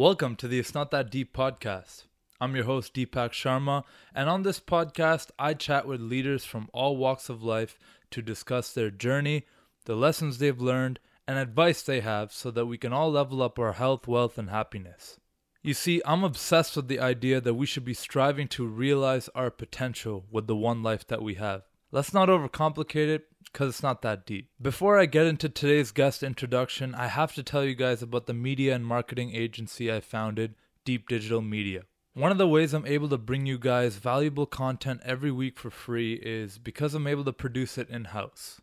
Welcome to the It's Not That Deep podcast. I'm your host, Deepak Sharma, and on this podcast, I chat with leaders from all walks of life to discuss their journey, the lessons they've learned, and advice they have so that we can all level up our health, wealth, and happiness. You see, I'm obsessed with the idea that we should be striving to realize our potential with the one life that we have. Let's not overcomplicate it because it's not that deep. Before I get into today's guest introduction, I have to tell you guys about the media and marketing agency I founded, Deep Digital Media. One of the ways I'm able to bring you guys valuable content every week for free is because I'm able to produce it in house.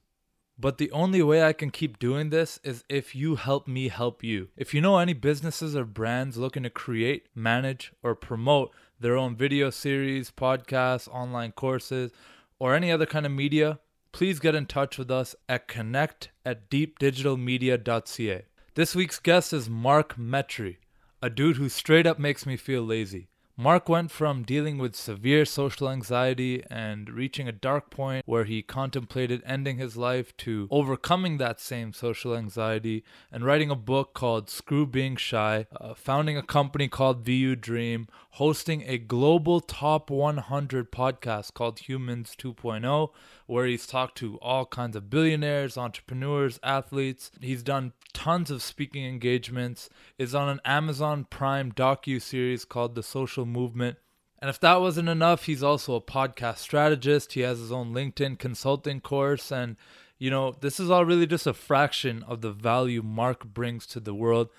But the only way I can keep doing this is if you help me help you. If you know any businesses or brands looking to create, manage, or promote their own video series, podcasts, online courses, or any other kind of media, please get in touch with us at connect at deepdigitalmedia.ca. This week's guest is Mark Metry, a dude who straight up makes me feel lazy. Mark went from dealing with severe social anxiety and reaching a dark point where he contemplated ending his life to overcoming that same social anxiety and writing a book called Screw Being Shy, uh, founding a company called VU Dream, hosting a global top 100 podcast called Humans 2.0, where he's talked to all kinds of billionaires, entrepreneurs, athletes. He's done tons of speaking engagements, is on an Amazon Prime docu series called The Social Movement. And if that wasn't enough, he's also a podcast strategist. He has his own LinkedIn consulting course. And, you know, this is all really just a fraction of the value Mark brings to the world,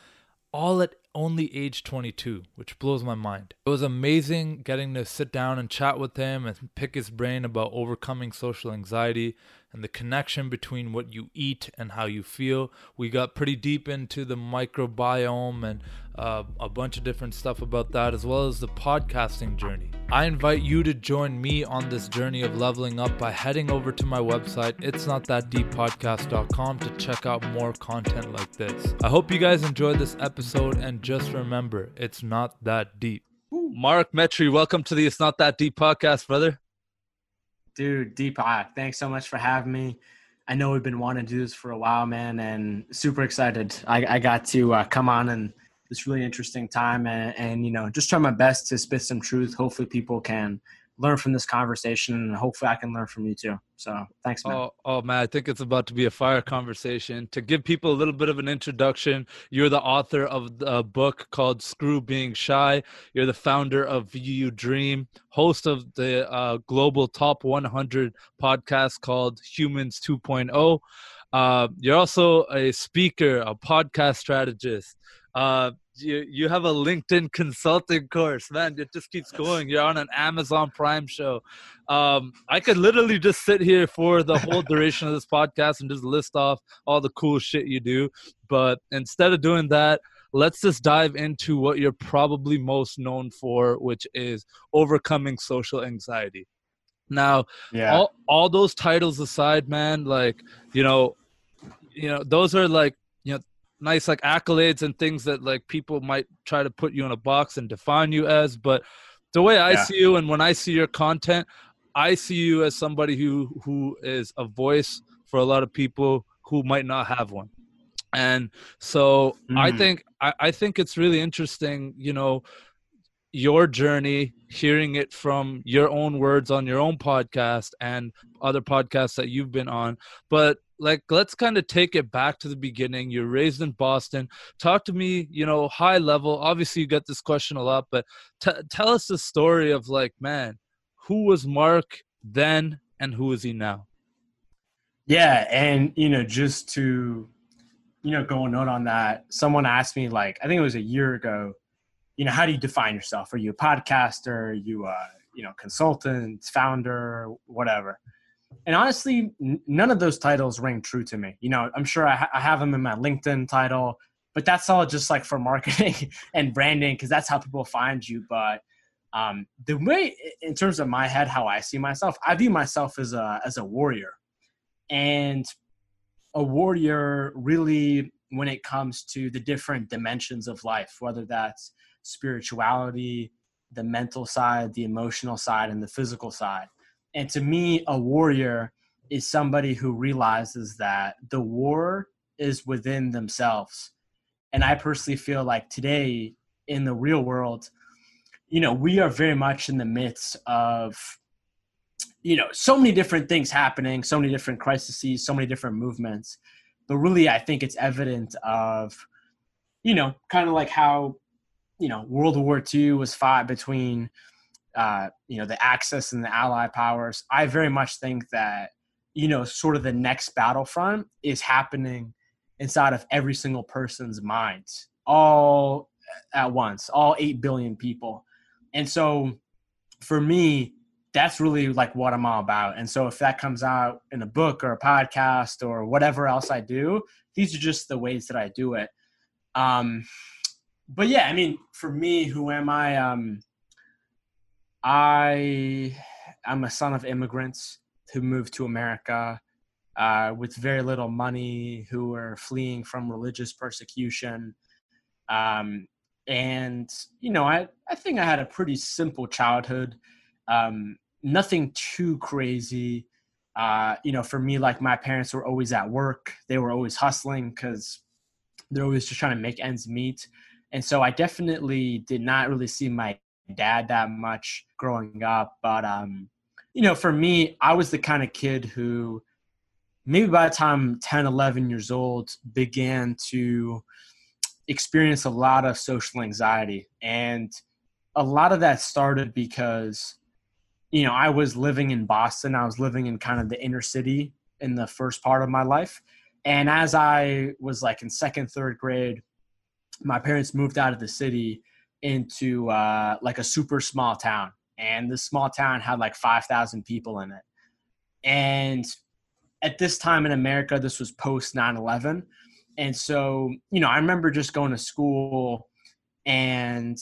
all at only age 22, which blows my mind. It was amazing getting to sit down and chat with him and pick his brain about overcoming social anxiety and the connection between what you eat and how you feel. We got pretty deep into the microbiome and uh, a bunch of different stuff about that, as well as the podcasting journey. I invite you to join me on this journey of leveling up by heading over to my website, it's not that deep podcast.com, to check out more content like this. I hope you guys enjoyed this episode, and just remember, it's not that deep. Mark Metry, welcome to the It's Not That Deep podcast, brother. Dude, Deepak, thanks so much for having me. I know we've been wanting to do this for a while, man, and super excited. I, I got to uh, come on and this really interesting time and, and, you know, just try my best to spit some truth. Hopefully people can learn from this conversation and hopefully I can learn from you too. So thanks, man. Oh, oh, man, I think it's about to be a fire conversation. To give people a little bit of an introduction, you're the author of a book called Screw Being Shy. You're the founder of VU Dream, host of the uh, global top 100 podcast called Humans 2.0. Uh, you're also a speaker, a podcast strategist. Uh, you you have a LinkedIn consulting course, man. It just keeps going. You're on an Amazon Prime show. Um, I could literally just sit here for the whole duration of this podcast and just list off all the cool shit you do. But instead of doing that, let's just dive into what you're probably most known for, which is overcoming social anxiety. Now, yeah. all, all those titles aside, man, like, you know, you know, those are like nice like accolades and things that like people might try to put you in a box and define you as but the way i yeah. see you and when i see your content i see you as somebody who who is a voice for a lot of people who might not have one and so mm. i think I, I think it's really interesting you know your journey hearing it from your own words on your own podcast and other podcasts that you've been on but like let's kind of take it back to the beginning. You're raised in boston. Talk to me you know high level. Obviously you get this question a lot but t- tell us the story of like man who was mark then and who is he now? Yeah and you know just to you know go a note on that someone asked me like i think it was a year ago you know how do you define yourself? Are you a podcaster? Are you a you know consultant founder whatever and honestly, n- none of those titles ring true to me. You know, I'm sure I, ha- I have them in my LinkedIn title, but that's all just like for marketing and branding because that's how people find you. But um, the way, in terms of my head, how I see myself, I view myself as a as a warrior, and a warrior really when it comes to the different dimensions of life, whether that's spirituality, the mental side, the emotional side, and the physical side. And to me, a warrior is somebody who realizes that the war is within themselves. And I personally feel like today, in the real world, you know, we are very much in the midst of, you know, so many different things happening, so many different crises, so many different movements. But really, I think it's evident of, you know, kind of like how, you know, World War II was fought between, uh, you know, the Axis and the Allied powers. I very much think that, you know, sort of the next battlefront is happening inside of every single person's mind, all at once, all 8 billion people. And so for me, that's really like what I'm all about. And so if that comes out in a book or a podcast or whatever else I do, these are just the ways that I do it. Um, but yeah, I mean, for me, who am I? Um, I am a son of immigrants who moved to America uh, with very little money, who were fleeing from religious persecution. Um, and you know i i think i had a pretty simple childhood. Um, nothing too crazy. Uh, you know for me like my parents were always at work. They were always hustling because they're always just trying to make ends meet. And so i definitely did not really see my dad that much growing up but um you know for me i was the kind of kid who maybe by the time 10 11 years old began to experience a lot of social anxiety. And a lot of that started because you know i was living in boston. I was living in kind of the inner city in the first part of my life. And as i was like in second third grade my parents moved out of the city into uh, like a super small town and this small town had like 5000 people in it and at this time in america this was post 9-11 and so, you know, I remember just going to school and,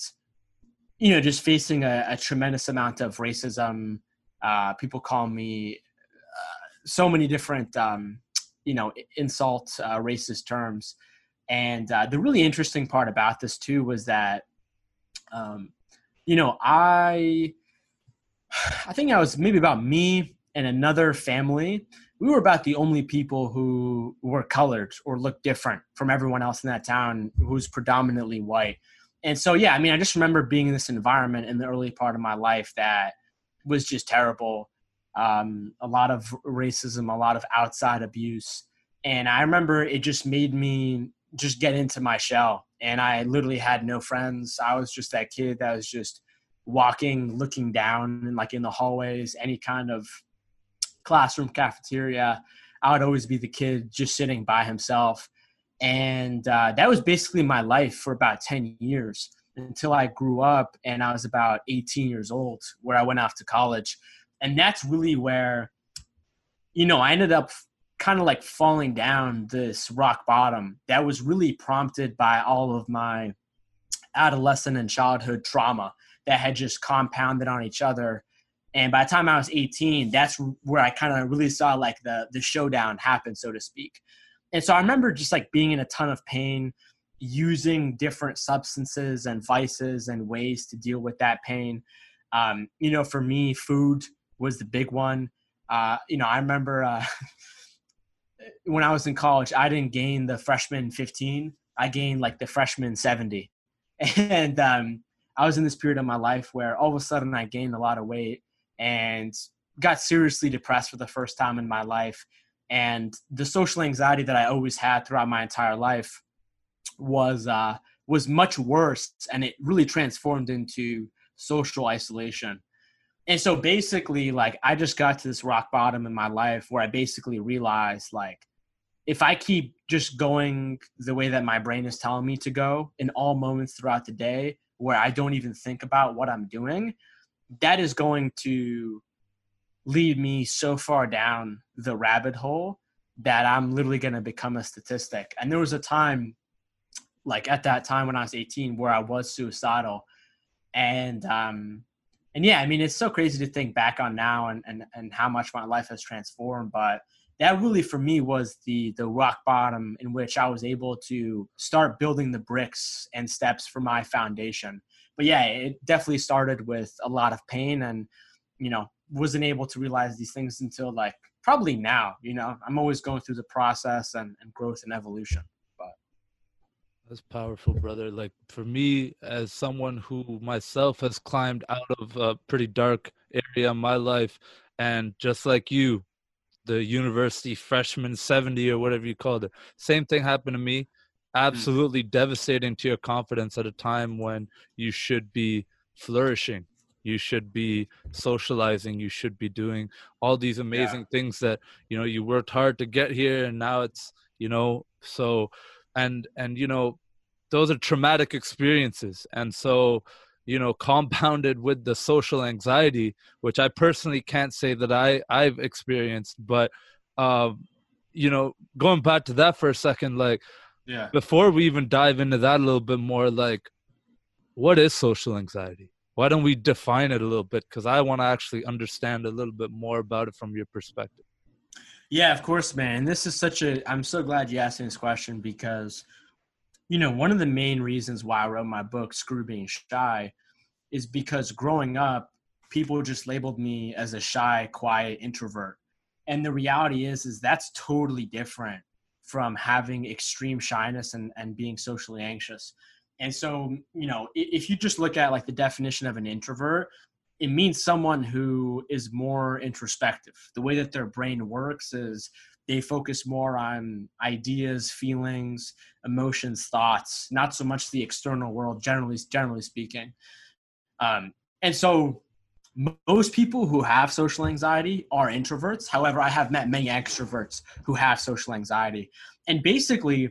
you know, just facing a, a tremendous amount of racism. Uh, people call me uh, so many different, um, you know, insult, uh, racist terms. And uh, the really interesting part about this too was that, um, you know, I, I think I was maybe about me and another family we were about the only people who were colored or looked different from everyone else in that town who's predominantly white. And so, yeah, I mean, I just remember being in this environment in the early part of my life that was just terrible. Um, a lot of racism, a lot of outside abuse. And I remember it just made me just get into my shell. And I literally had no friends. I was just that kid that was just walking, looking down, and like in the hallways, any kind of classroom cafeteria. I would always be the kid just sitting by himself. And uh, that was basically my life for about 10 years until I grew up and I was about 18 years old, where I went off to college. And that's really where, you know, I ended up kind of like falling down this rock bottom that was really prompted by all of my adolescent and childhood trauma that had just compounded on each other and by the time I was 18, that's where I kind of really saw like the the showdown happen, so to speak. And so I remember just like being in a ton of pain, using different substances and vices and ways to deal with that pain. Um, you know, for me, food was the big one. Uh, you know, I remember uh, when I was in college, I didn't gain the freshman 15. I gained like the freshman 70. And um, I was in this period of my life where all of a sudden I gained a lot of weight and got seriously depressed for the first time in my life. And the social anxiety that I always had throughout my entire life was uh, was much worse, and it really transformed into social isolation. And so basically, like I just got to this rock bottom in my life where I basically realized, like, if I keep just going the way that my brain is telling me to go in all moments throughout the day, where I don't even think about what I'm doing, that is going to lead me so far down the rabbit hole that I'm literally going to become a statistic. And there was a time, like at that time when I was 18, where I was suicidal, and um, and yeah, I mean it's so crazy to think back on now and and and how much my life has transformed. But that really for me was the the rock bottom in which I was able to start building the bricks and steps for my foundation but yeah, it definitely started with a lot of pain and, you know, wasn't able to realize these things until like probably now, you know, I'm always going through the process and, and growth and evolution. That's powerful, brother. Like for me, as someone who myself has climbed out of a pretty dark area in my life, and just like you, the university freshman 70 or whatever you called it, same thing happened to me. Hmm. Absolutely mm. devastating to your confidence at a time when you should be flourishing. You should be socializing. You should be doing all these amazing yeah. things that, you know, you worked hard to get here and now it's, you know, so and and you know those are traumatic experiences. And so you know compounded with the social anxiety which i personally can't say that i i've experienced but um you know going back to that for a second like yeah. before we even dive into that a little bit more like what is social anxiety? Why don't we define it a little bit? Because i want to actually understand a little bit more about it from your perspective yeah, of course, man. This is such a. I'm so glad you asked me this question because, you know, one of the main reasons why I wrote my book, Screw Being Shy, is because growing up, people just labeled me as a shy, quiet introvert, and the reality is, is that's totally different from having extreme shyness and and being socially anxious. And so, you know, if you just look at like the definition of an introvert, it means someone who is more introspective. The way that their brain works is they focus more on ideas, feelings, emotions, thoughts, not so much the external world. Generally, generally speaking, um, and so most people who have social anxiety are introverts. However, I have met many extroverts who have social anxiety, and basically,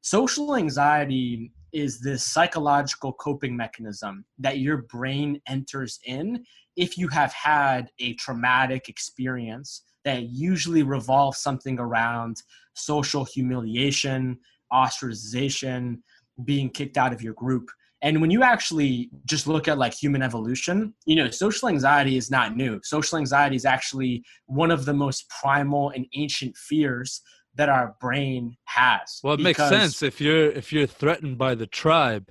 social anxiety is this psychological coping mechanism that your brain enters in if you have had a traumatic experience that usually revolves something around social humiliation, ostracization, being kicked out of your group. And when you actually just look at like human evolution, you know, social anxiety is not new. Social anxiety is actually one of the most primal and ancient fears that our brain has. Well, it makes sense if you're if you're threatened by the tribe,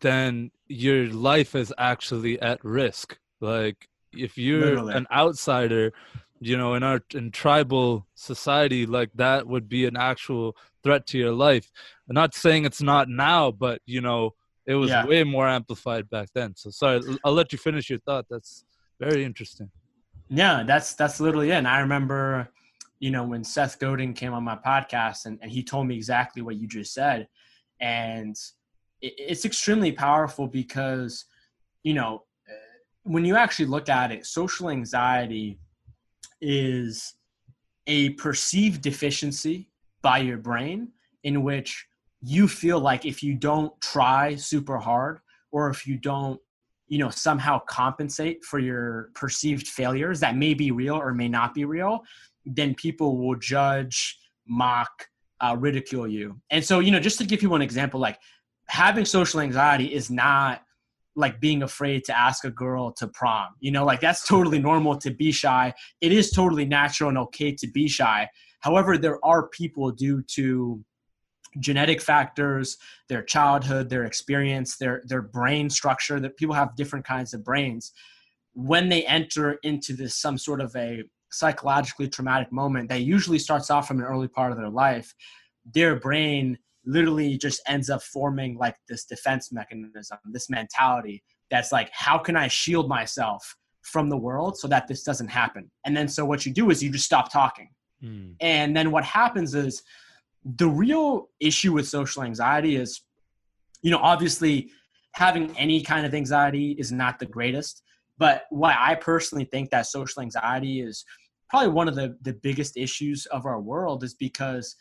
then your life is actually at risk. Like if you're Literally. an outsider, you know, in our in tribal society, like that would be an actual threat to your life. I'm not saying it's not now, but you know, it was yeah. way more amplified back then. So sorry, I'll let you finish your thought. That's very interesting. Yeah, that's that's literally it. And I remember you know, when Seth Godin came on my podcast and, and he told me exactly what you just said. And it, it's extremely powerful because, you know, uh, when you actually look at it, social anxiety is a perceived deficiency by your brain in which you feel like if you don't try super hard or if you don't you know somehow compensate for your perceived failures that may be real or may not be real then people will judge, mock, uh, ridicule you. And so, you know, just to give you one example, like having social anxiety is not like being afraid to ask a girl to prom. You know, like that's totally normal to be shy. It is totally natural and okay to be shy. However, there are people due to genetic factors, their childhood, their experience, their their brain structure that people have different kinds of brains. When they enter into this some sort of a psychologically traumatic moment that usually starts off from an early part of their life, their brain literally just ends up forming like this defense mechanism, this mentality that's like, how can I shield myself from the world so that this doesn't happen? And then so what you do is you just stop talking. Mm. And then what happens is the real issue with social anxiety is, you know, obviously having any kind of anxiety is not the greatest. But why I personally think that social anxiety is probably one of the, the biggest issues of our world is because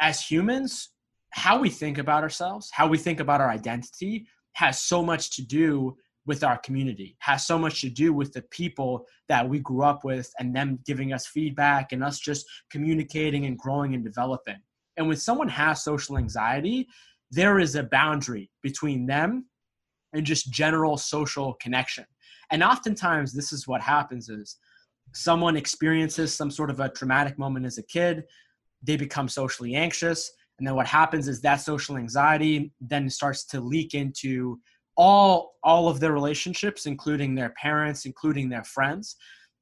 as humans, how we think about ourselves, how we think about our identity has so much to do with our community, has so much to do with the people that we grew up with and them giving us feedback and us just communicating and growing and developing. And when someone has social anxiety, there is a boundary between them and just general social connection. And oftentimes this is what happens is someone experiences some sort of a traumatic moment as a kid, they become socially anxious. And then what happens is that social anxiety then starts to leak into all all of their relationships, including their parents, including their friends.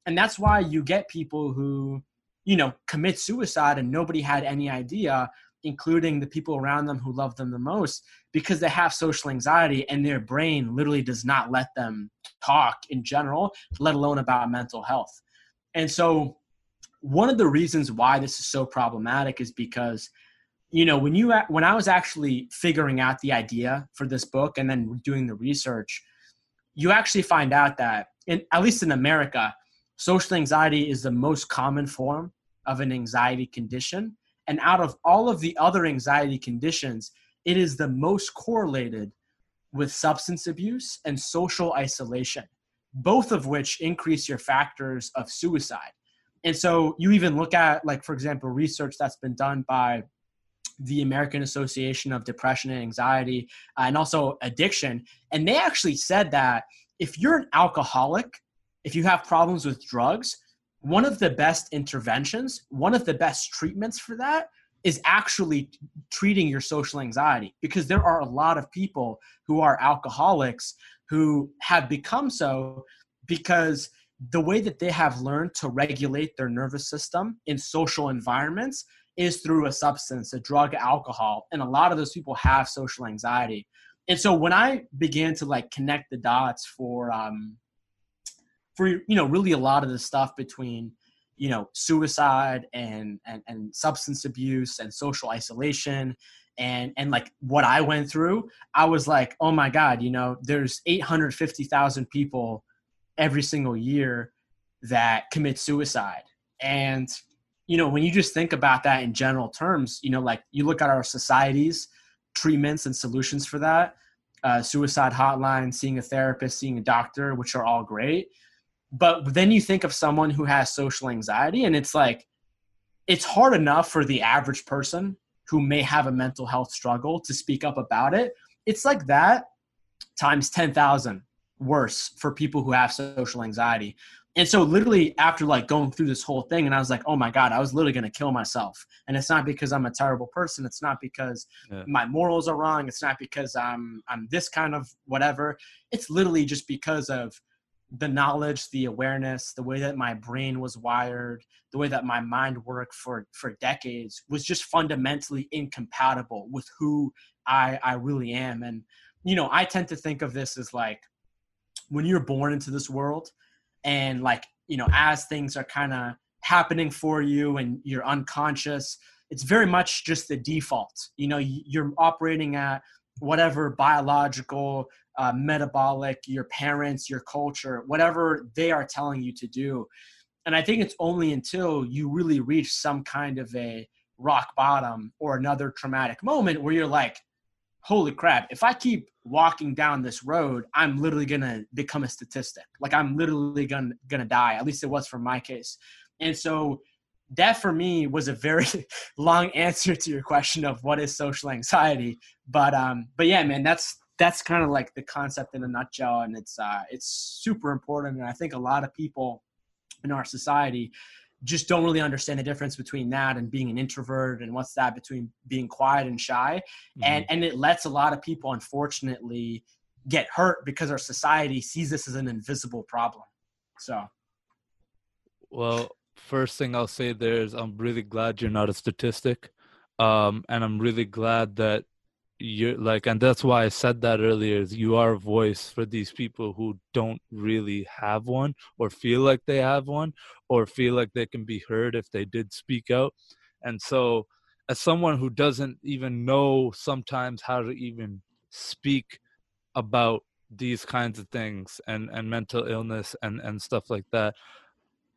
And that's why you get people who, you know, commit suicide and nobody had any idea including the people around them who love them the most, because they have social anxiety and their brain literally does not let them talk in general, let alone about mental health. And so, one of the reasons why this is so problematic is because you know when you when i was actually figuring out the idea for this book and then doing the research you actually find out that in at least in america social anxiety is the most common form of an anxiety condition and out of all of the other anxiety conditions it is the most correlated with substance abuse and social isolation both of which increase your factors of suicide and so you even look at like for example research that's been done by the American Association of Depression and Anxiety, uh, and also addiction. And they actually said that if you're an alcoholic, if you have problems with drugs, one of the best interventions, one of the best treatments for that is actually treating your social anxiety because there are a lot of people who are alcoholics who have become so because the way that they have learned to regulate their nervous system in social environments is through a substance, a drug, alcohol. And a lot of those people have social anxiety. And so when I began to like connect the dots for, um, for, you know, really a lot of the stuff between, you know, suicide and, and, and substance abuse and social isolation and, and like what I went through, I was like, oh my God, you know, there's 850,000 people every single year that commit suicide. And you know, when you just think about that in general terms, you know, like you look at our society's treatments and solutions for that, uh, suicide hotline, seeing a therapist, seeing a doctor, which are all great. But then you think of someone who has social anxiety, and it's like, it's hard enough for the average person who may have a mental health struggle to speak up about it. It's like that times 10,000 worse for people who have social anxiety. And so literally after like going through this whole thing and i was like oh my god i was literally going to kill myself. And it's not because i'm a terrible person. It's not because yeah. my morals are wrong. It's not because i'm i'm this kind of whatever. It's literally just because of the knowledge the awareness the way that my brain was wired the way that my mind worked for for decades was just fundamentally incompatible with who i i really am. And you know i tend to think of this as like when you're born into this world and like you know as things are kind of happening for you and you're unconscious it's very much just the default. You know you're operating at whatever biological uh, metabolic your parents your culture whatever they are telling you to do and i think it's only until you really reach some kind of a rock bottom or another traumatic moment where you're like holy crap, if I keep walking down this road, I'm literally gonna become a statistic. Like I'm literally gonna gonna die. At least it was for my case. And so that for me was a very long answer to your question of what is social anxiety. But um, but yeah, man, that's that's kind of like the concept in a nutshell, and it's uh, it's super important. And I think a lot of people in our society just don't really understand the difference between that and being an introvert and what's that between being quiet and shy mm-hmm. and and it lets a lot of people unfortunately get hurt because our society sees this as an invisible problem so well first thing i'll say there is i'm really glad you're not a statistic um, and i'm really glad that you're like and that's why i said that earlier you are a voice for these people who don't really have one or feel like they have one or feel like they can be heard if they did speak out. And so as someone who doesn't even know sometimes how to even speak about these kinds of things and and mental illness and and stuff like that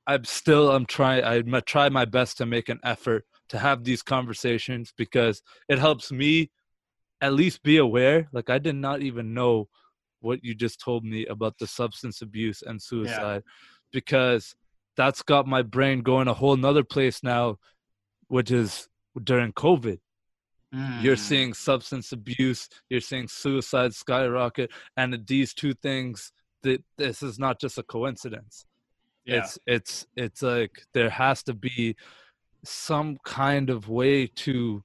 i'm still i'm trying i try my best to make an effort to have these conversations because it helps me at least be aware. Like I did not even know what you just told me about the substance abuse and suicide yeah. because that's got my brain going a whole nother place now, which is during COVID. Mm. You're seeing substance abuse, you're seeing suicide skyrocket, and these two things that this is not just a coincidence. Yeah. It's it's it's like there has to be some kind of way to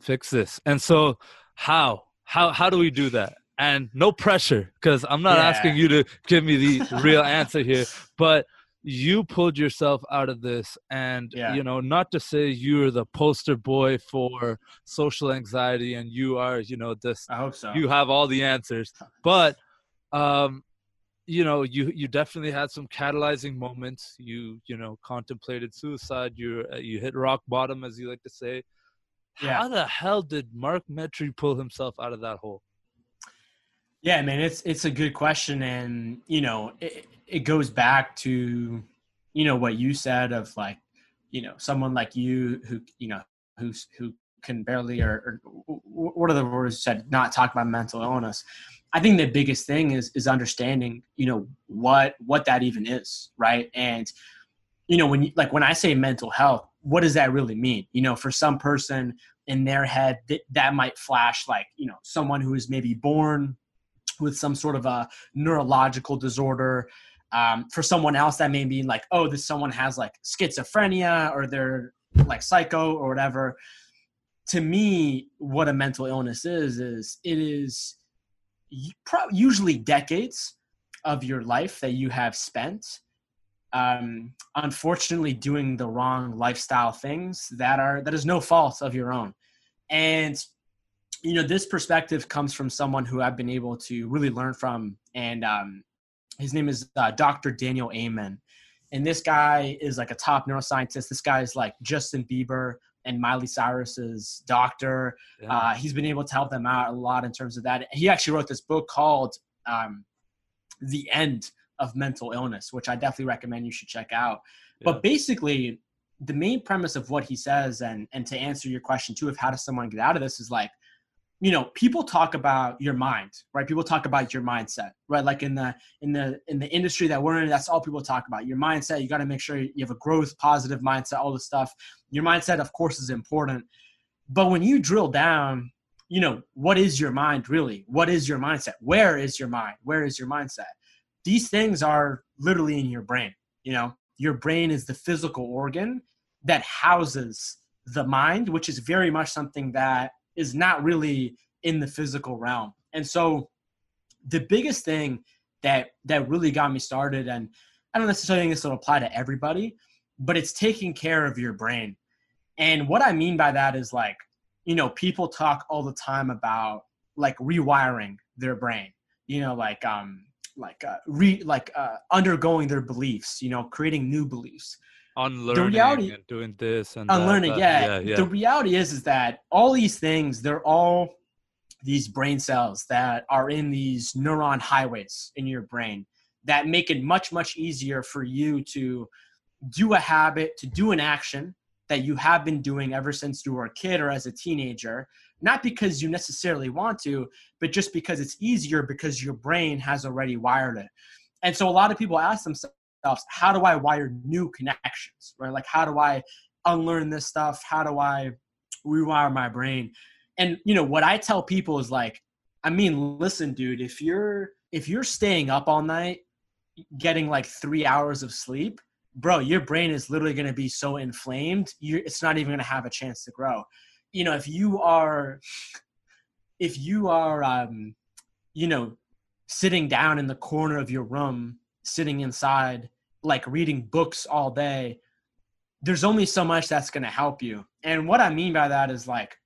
fix this. And so how? How how do we do that? And no pressure, because I'm not yeah. asking you to give me the real answer here, but you pulled yourself out of this and Yeah. you know not to say you're the poster boy for social anxiety and you are you know this I hope so. you have all the answers but um you know you you definitely had some catalyzing moments you you know contemplated suicide you uh, you hit rock bottom as you like to say Yeah. how the hell did mark metry pull himself out of that hole Yeah, man, it's it's a good question, and you know, it, it goes back to you know what you said of like, you know, someone like you who you know who's who can barely or, or what are the words you said not talk about mental illness. I think the biggest thing is is understanding you know what what that even is, right? And you know when you like when I say mental health, what does that really mean? You know, for some person in their head that that might flash like you know someone who is maybe born with some sort of a neurological disorder. Um, for someone else, that may be like, oh, this someone has like schizophrenia or they're like psycho or whatever. To me, what a mental illness is is it is usually decades of your life that you have spent um, unfortunately doing the wrong lifestyle things that are that is no fault of your own. And you know this perspective comes from someone who i've been able to really learn from. And um, his name is uh, dr daniel amen. And this guy is like a top neuroscientist. This guy is like justin bieber and miley cyrus's doctor. Yeah. uh, he's been able to help them out a lot in terms of that. He actually wrote this book called um, the end of mental illness which i definitely recommend you should check out. Yeah. but basically the main premise of what he says and and to answer your question too of how does someone get out of this is like you know people talk about your mind right? People talk about your mindset right? Like in the in the in the industry that we're in that's all people talk about. Your mindset you got to make sure you have a growth positive mindset all this stuff. Your mindset of course is important. But when you drill down you know what is your mind really? What is your mindset? Where is your mind? Where is your mindset these things are literally in your brain you know? Your brain is the physical organ that houses the mind which is very much something that is not really in the physical realm. And so the biggest thing that that really got me started and i don't necessarily think this will apply to everybody but it's taking care of your brain. And what i mean by that is like you know people talk all the time about like rewiring their brain. You know like um like uh re like uh undergoing their beliefs you know creating new beliefs unlearning reality- and doing this and that, unlearning that. yeah. yeah yeah the reality is is that all these things they're all these brain cells that are in these neuron highways in your brain that make it much much easier for you to do a habit to do an action that you have been doing ever since you were a kid or as a teenager not because you necessarily want to but just because it's easier because your brain has already wired it. And so a lot of people ask themselves how do i wire new connections right? Like how do i unlearn this stuff? How do i rewire my brain? And you know what i tell people is like i mean listen dude if you're if you're staying up all night getting like three hours of sleep bro your brain is literally going to be so inflamed you it's not even going to have a chance to grow. You know if you are if you are um you know sitting down in the corner of your room sitting inside like reading books all day there's only so much that's going to help you. And what i mean by that is like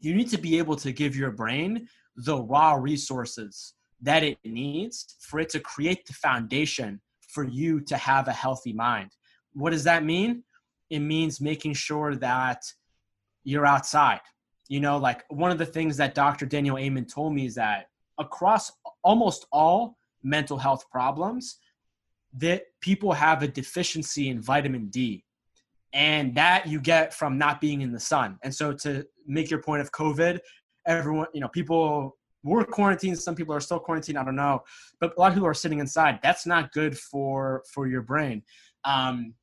you need to be able to give your brain the raw resources that it needs for it to create the foundation for you to have a healthy mind what does that mean it means making sure that you're outside you know like one of the things that dr daniel amen told me is that across almost all mental health problems that people have a deficiency in vitamin D. And that you get from not being in the sun. And so to make your point of COVID, everyone, you know, people were quarantined, some people are still quarantined, I don't know. But a lot of people are sitting inside. That's not good for for your brain. Um,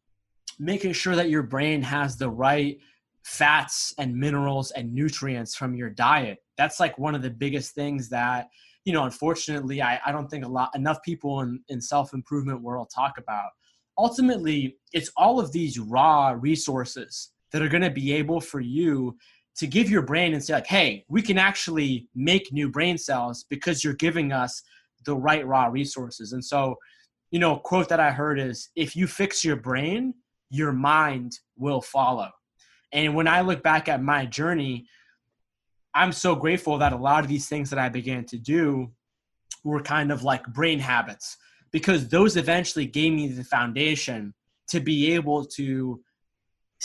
making sure that your brain has the right fats and minerals and nutrients from your diet. That's like one of the biggest things that you know, unfortunately, I, I don't think a lot enough people in, in self improvement world talk about. Ultimately, it's all of these raw resources that are going to be able for you to give your brain and say, like, hey, we can actually make new brain cells because you're giving us the right raw resources. And so, you know, quote that I heard is if you fix your brain, your mind will follow. And when I look back at my journey, I'm so grateful that a lot of these things that I began to do were kind of like brain habits because those eventually gave me the foundation to be able to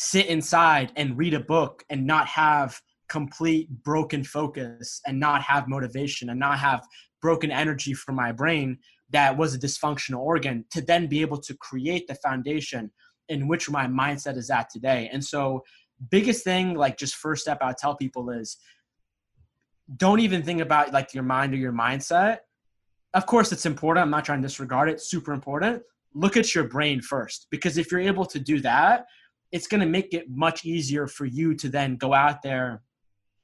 sit inside and read a book and not have complete broken focus and not have motivation and not have broken energy from my brain that was a dysfunctional organ to then be able to create the foundation in which my mindset is at today. And so, biggest thing, like just first step I tell people is don't even think about like your mind or your mindset. Of course, it's important. I'm not trying to disregard it. Super important. Look at your brain first because if you're able to do that, it's going to make it much easier for you to then go out there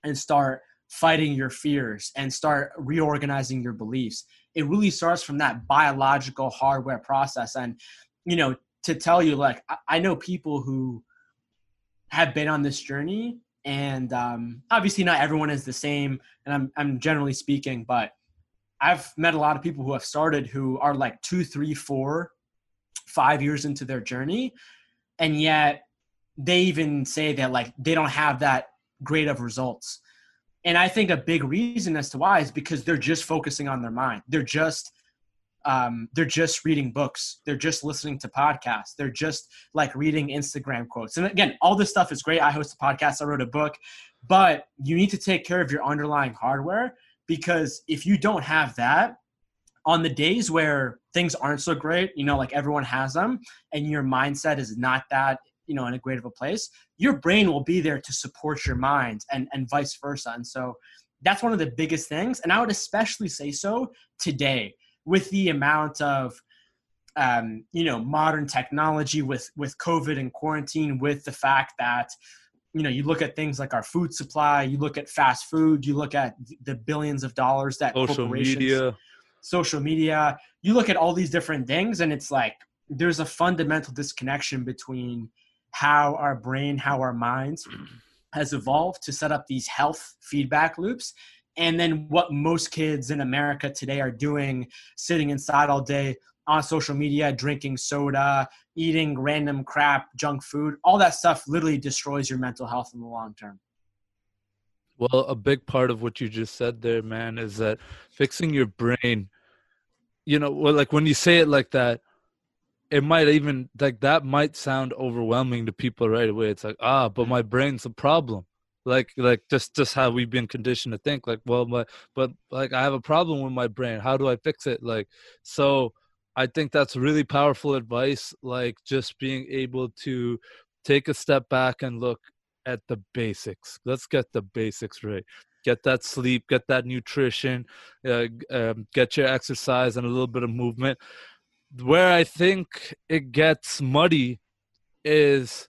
and start fighting your fears and start reorganizing your beliefs. It really starts from that biological hardware process. And, you know, to tell you, like, I know people who have been on this journey, and um, obviously not everyone is the same. And I'm, I'm generally speaking, but I've met a lot of people who have started who are like two, three, four, five years into their journey. And yet they even say that like they don't have that great of results. And I think a big reason as to why is because they're just focusing on their mind. They're just um, they're just reading books. They're just listening to podcasts. They're just like reading Instagram quotes. And again, all this stuff is great. I host a podcast. I wrote a book, but you need to take care of your underlying hardware because if you don't have that, on the days where things aren't so great, you know, like everyone has them, and your mindset is not that you know in a great of a place your brain will be there to support your mind and and vice versa. And so that's one of the biggest things. And i would especially say so today with the amount of um, you know modern technology with with covid and quarantine with the fact that you know you look at things like our food supply you look at fast food you look at the billions of dollars that social media. Social media. You look at all these different things and it's like there's a fundamental disconnection between how our brain, how our minds has evolved to set up these health feedback loops. And then what most kids in America today are doing, sitting inside all day on social media, drinking soda, eating random crap, junk food, all that stuff literally destroys your mental health in the long term. Well, a big part of what you just said there, man, is that fixing your brain, you know, well, like when you say it like that, it might even like that might sound overwhelming to people right away. It's like ah but my brain's a problem. Like like just just how we've been conditioned to think like well my but like i have a problem with my brain. How do i fix it? Like so i think that's really powerful advice like just being able to take a step back and look at the basics. Let's get the basics right. Get that sleep get that nutrition uh, um, get your exercise and a little bit of movement where I think it gets muddy is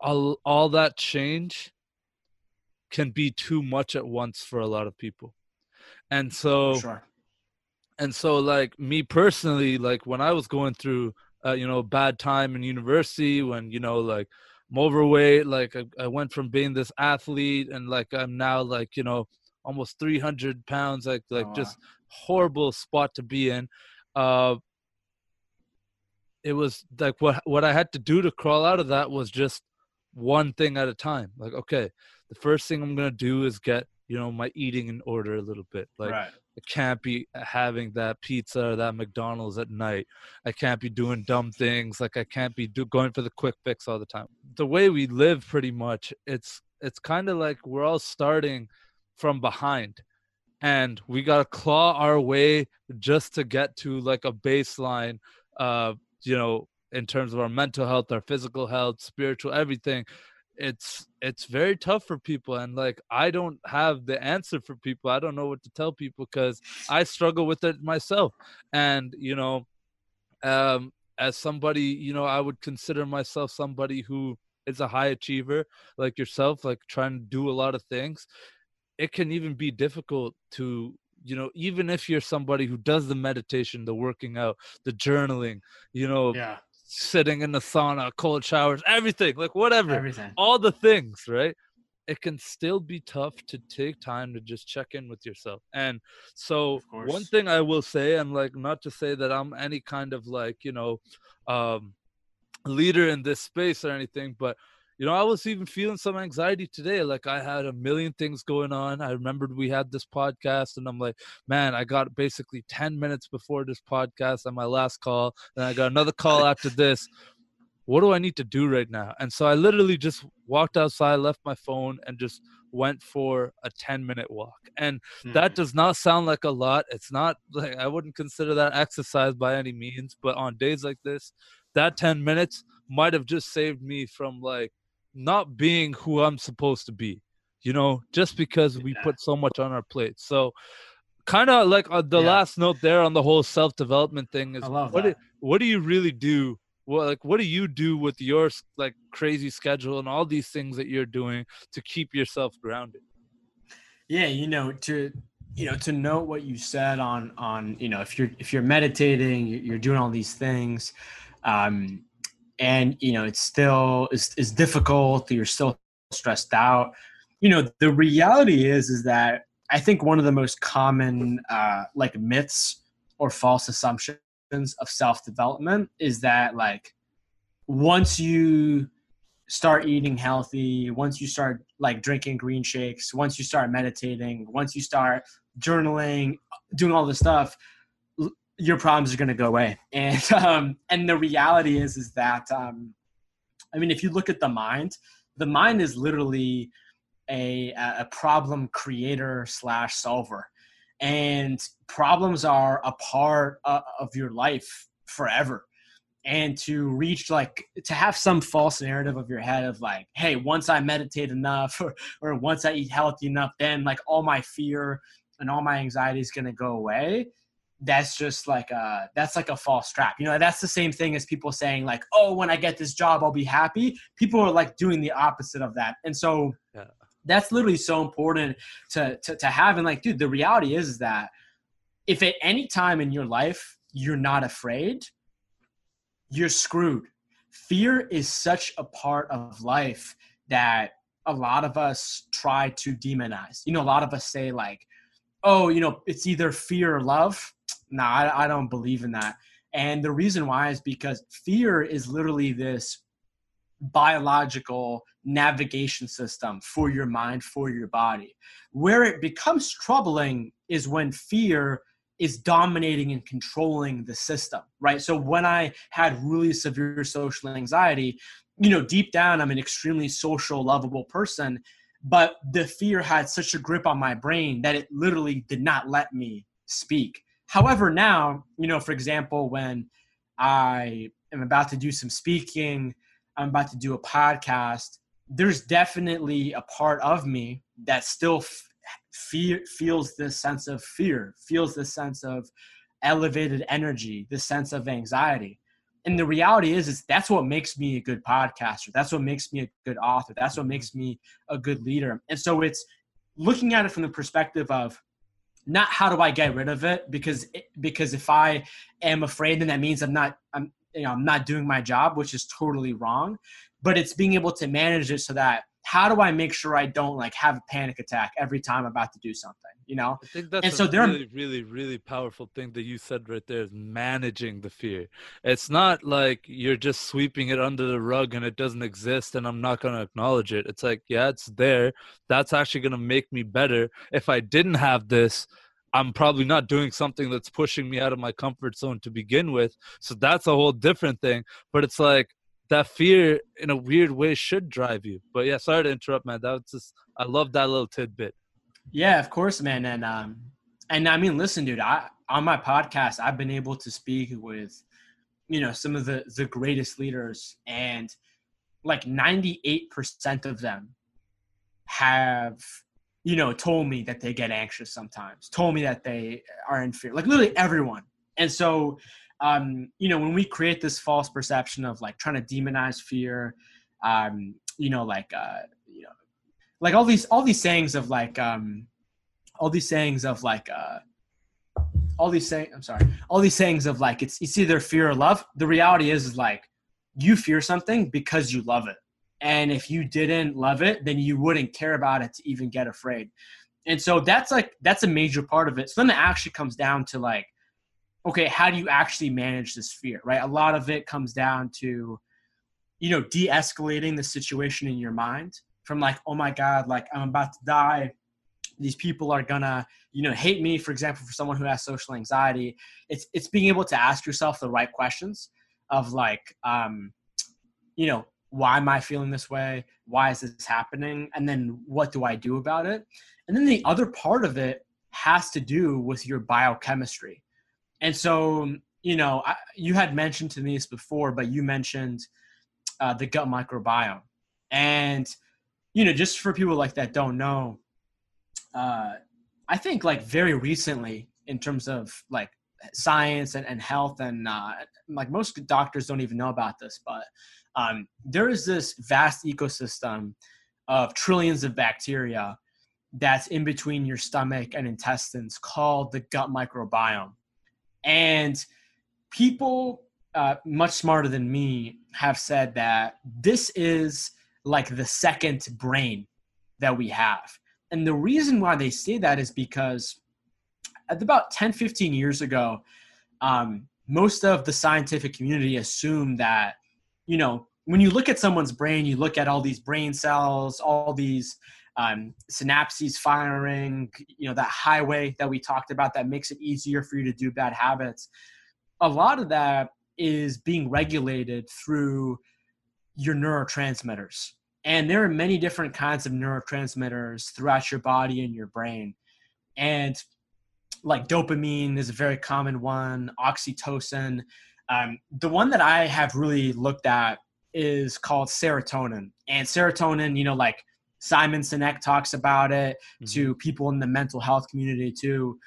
all, all that change can be too much at once for a lot of people. And so sure. and so like me personally like when I was going through uh, you know bad time in university when you know like I'm overweight like I, I went from being this athlete and like I'm now like you know almost 300 pounds like like oh, just horrible spot to be in uh it was like what what I had to do to crawl out of that was just one thing at a time. Like, okay, the first thing I'm gonna do is get you know my eating in order a little bit. Like, right. I can't be having that pizza or that McDonald's at night. I can't be doing dumb things. Like, I can't be do, going for the quick fix all the time. The way we live, pretty much, it's it's kind of like we're all starting from behind and we got to claw our way just to get to like a baseline uh you know in terms of our mental health our physical health spiritual everything it's it's very tough for people and like i don't have the answer for people i don't know what to tell people because i struggle with it myself and you know um as somebody you know i would consider myself somebody who is a high achiever like yourself like trying to do a lot of things it can even be difficult to you know even if you're somebody who does the meditation the working out the journaling you know yeah. sitting in the sauna cold showers everything like whatever everything. all the things right? It can still be tough to take time to just check in with yourself. And so one thing I will say, and like not to say that I'm any kind of like, you know, um leader in this space or anything, but you know, I was even feeling some anxiety today. Like I had a million things going on. I remembered we had this podcast, and I'm like, man, I got basically 10 minutes before this podcast on my last call, and I got another call after this. What do I need to do right now? And so I literally just walked outside, left my phone, and just went for a 10 minute walk. And mm-hmm. that does not sound like a lot. It's not like I wouldn't consider that exercise by any means, but on days like this, that 10 minutes might have just saved me from like not being who I'm supposed to be, you know, just because we put so much on our plate. So, kind of like uh, the yeah. last note there on the whole self development thing is what do, what do you really do? What like what do you do with your like crazy schedule and all these things that you're doing to keep yourself grounded? Yeah, you know, to you know to note what you said on on you know if you're if you're meditating, you're doing all these things. Um, and you know it's still is difficult you're still stressed out. You know the reality is is that i think one of the most common uh like myths or false assumptions of self development is that like once you start eating healthy once you start like drinking green shakes once you start meditating once you start journaling doing all this stuff your problems are going to go away. And um, and the reality is is that um, I mean, if you look at the mind, the mind is literally a a problem creator slash solver, and problems are a part of your life forever. And to reach like to have some false narrative of your head of like, hey, once I meditate enough or, or once I eat healthy enough, then like all my fear and all my anxiety is gonna go away that's just like a that's like a false trap. You know that's the same thing as people saying like oh when i get this job i'll be happy. People are like doing the opposite of that. And so yeah. that's literally so important to, to to have. And like dude the reality is, is that if at any time in your life you're not afraid you're screwed. Fear is such a part of life that a lot of us try to demonize. You know a lot of us say like oh you know it's either fear or love no, nah, I, I don't believe in that. And the reason why is because fear is literally this biological navigation system for your mind, for your body. Where it becomes troubling is when fear is dominating and controlling the system, right? So when I had really severe social anxiety, you know, deep down, I'm an extremely social, lovable person, but the fear had such a grip on my brain that it literally did not let me speak. However, now, you know, for example, when I am about to do some speaking, I'm about to do a podcast, there's definitely a part of me that still f- fear, feels this sense of fear, feels this sense of elevated energy, this sense of anxiety. And the reality is, is that's what makes me a good podcaster. That's what makes me a good author. That's what makes me a good leader. And so it's looking at it from the perspective of not how do I get rid of it? Because because if I am afraid then that means I'm not I'm you know I'm not doing my job which is totally wrong. But it's being able to manage it so that how do I make sure I don't like have a panic attack every time I'm about to do something you know? I think that's and a so there really really really powerful thing that you said right there is managing the fear. It's not like you're just sweeping it under the rug and it doesn't exist and I'm not going to acknowledge it. It's like yeah it's there. That's actually going to make me better. If I didn't have this I'm probably not doing something that's pushing me out of my comfort zone to begin with. So that's a whole different thing. But it's like that fear in a weird way should drive you. But yeah, sorry to interrupt, man. That was just I love that little tidbit. Yeah, of course, man. And um and I mean listen, dude, I on my podcast I've been able to speak with, you know, some of the the greatest leaders and like 98% of them have you know, told me that they get anxious sometimes, told me that they are in fear, like literally everyone. And so, um, you know, when we create this false perception of like trying to demonize fear, um, you know, like, uh, you know, like all these, all these sayings of like, um, all these sayings of like, uh, all these saying, I'm sorry, all these sayings of like, it's, it's either fear or love. The reality is, is like, you fear something because you love it And if you didn't love it, then you wouldn't care about it to even get afraid. And so that's like that's a major part of it. So then it actually comes down to like, okay, how do you actually manage this fear, right? A lot of it comes down to, you know, de-escalating the situation in your mind from like, oh my God, like I'm about to die. These people are gonna, you know, hate me, for example, for someone who has social anxiety. It's it's being able to ask yourself the right questions of like, um, you know, why am I feeling this way? Why is this happening? And then what do I do about it? And then the other part of it has to do with your biochemistry. And so, you know, I, you had mentioned to me this before, but you mentioned uh, the gut microbiome. And, you know, just for people like that don't know, uh, I think like very recently, in terms of like science and, and health, and uh, like most doctors don't even know about this, but um, there is this vast ecosystem of trillions of bacteria that's in between your stomach and intestines called the gut microbiome. And people uh, much smarter than me have said that this is like the second brain that we have. And the reason why they say that is because at about 10, 15 years ago, um, most of the scientific community assumed that, you know, when you look at someone's brain, you look at all these brain cells, all these um, synapses firing, you know, that highway that we talked about that makes it easier for you to do bad habits. A lot of that is being regulated through your neurotransmitters. And there are many different kinds of neurotransmitters throughout your body and your brain. And like dopamine is a very common one, oxytocin. Um, the one that I have really looked at is called serotonin. And serotonin, you know, like Simon Sinek talks about it mm-hmm. to people in the mental health community too.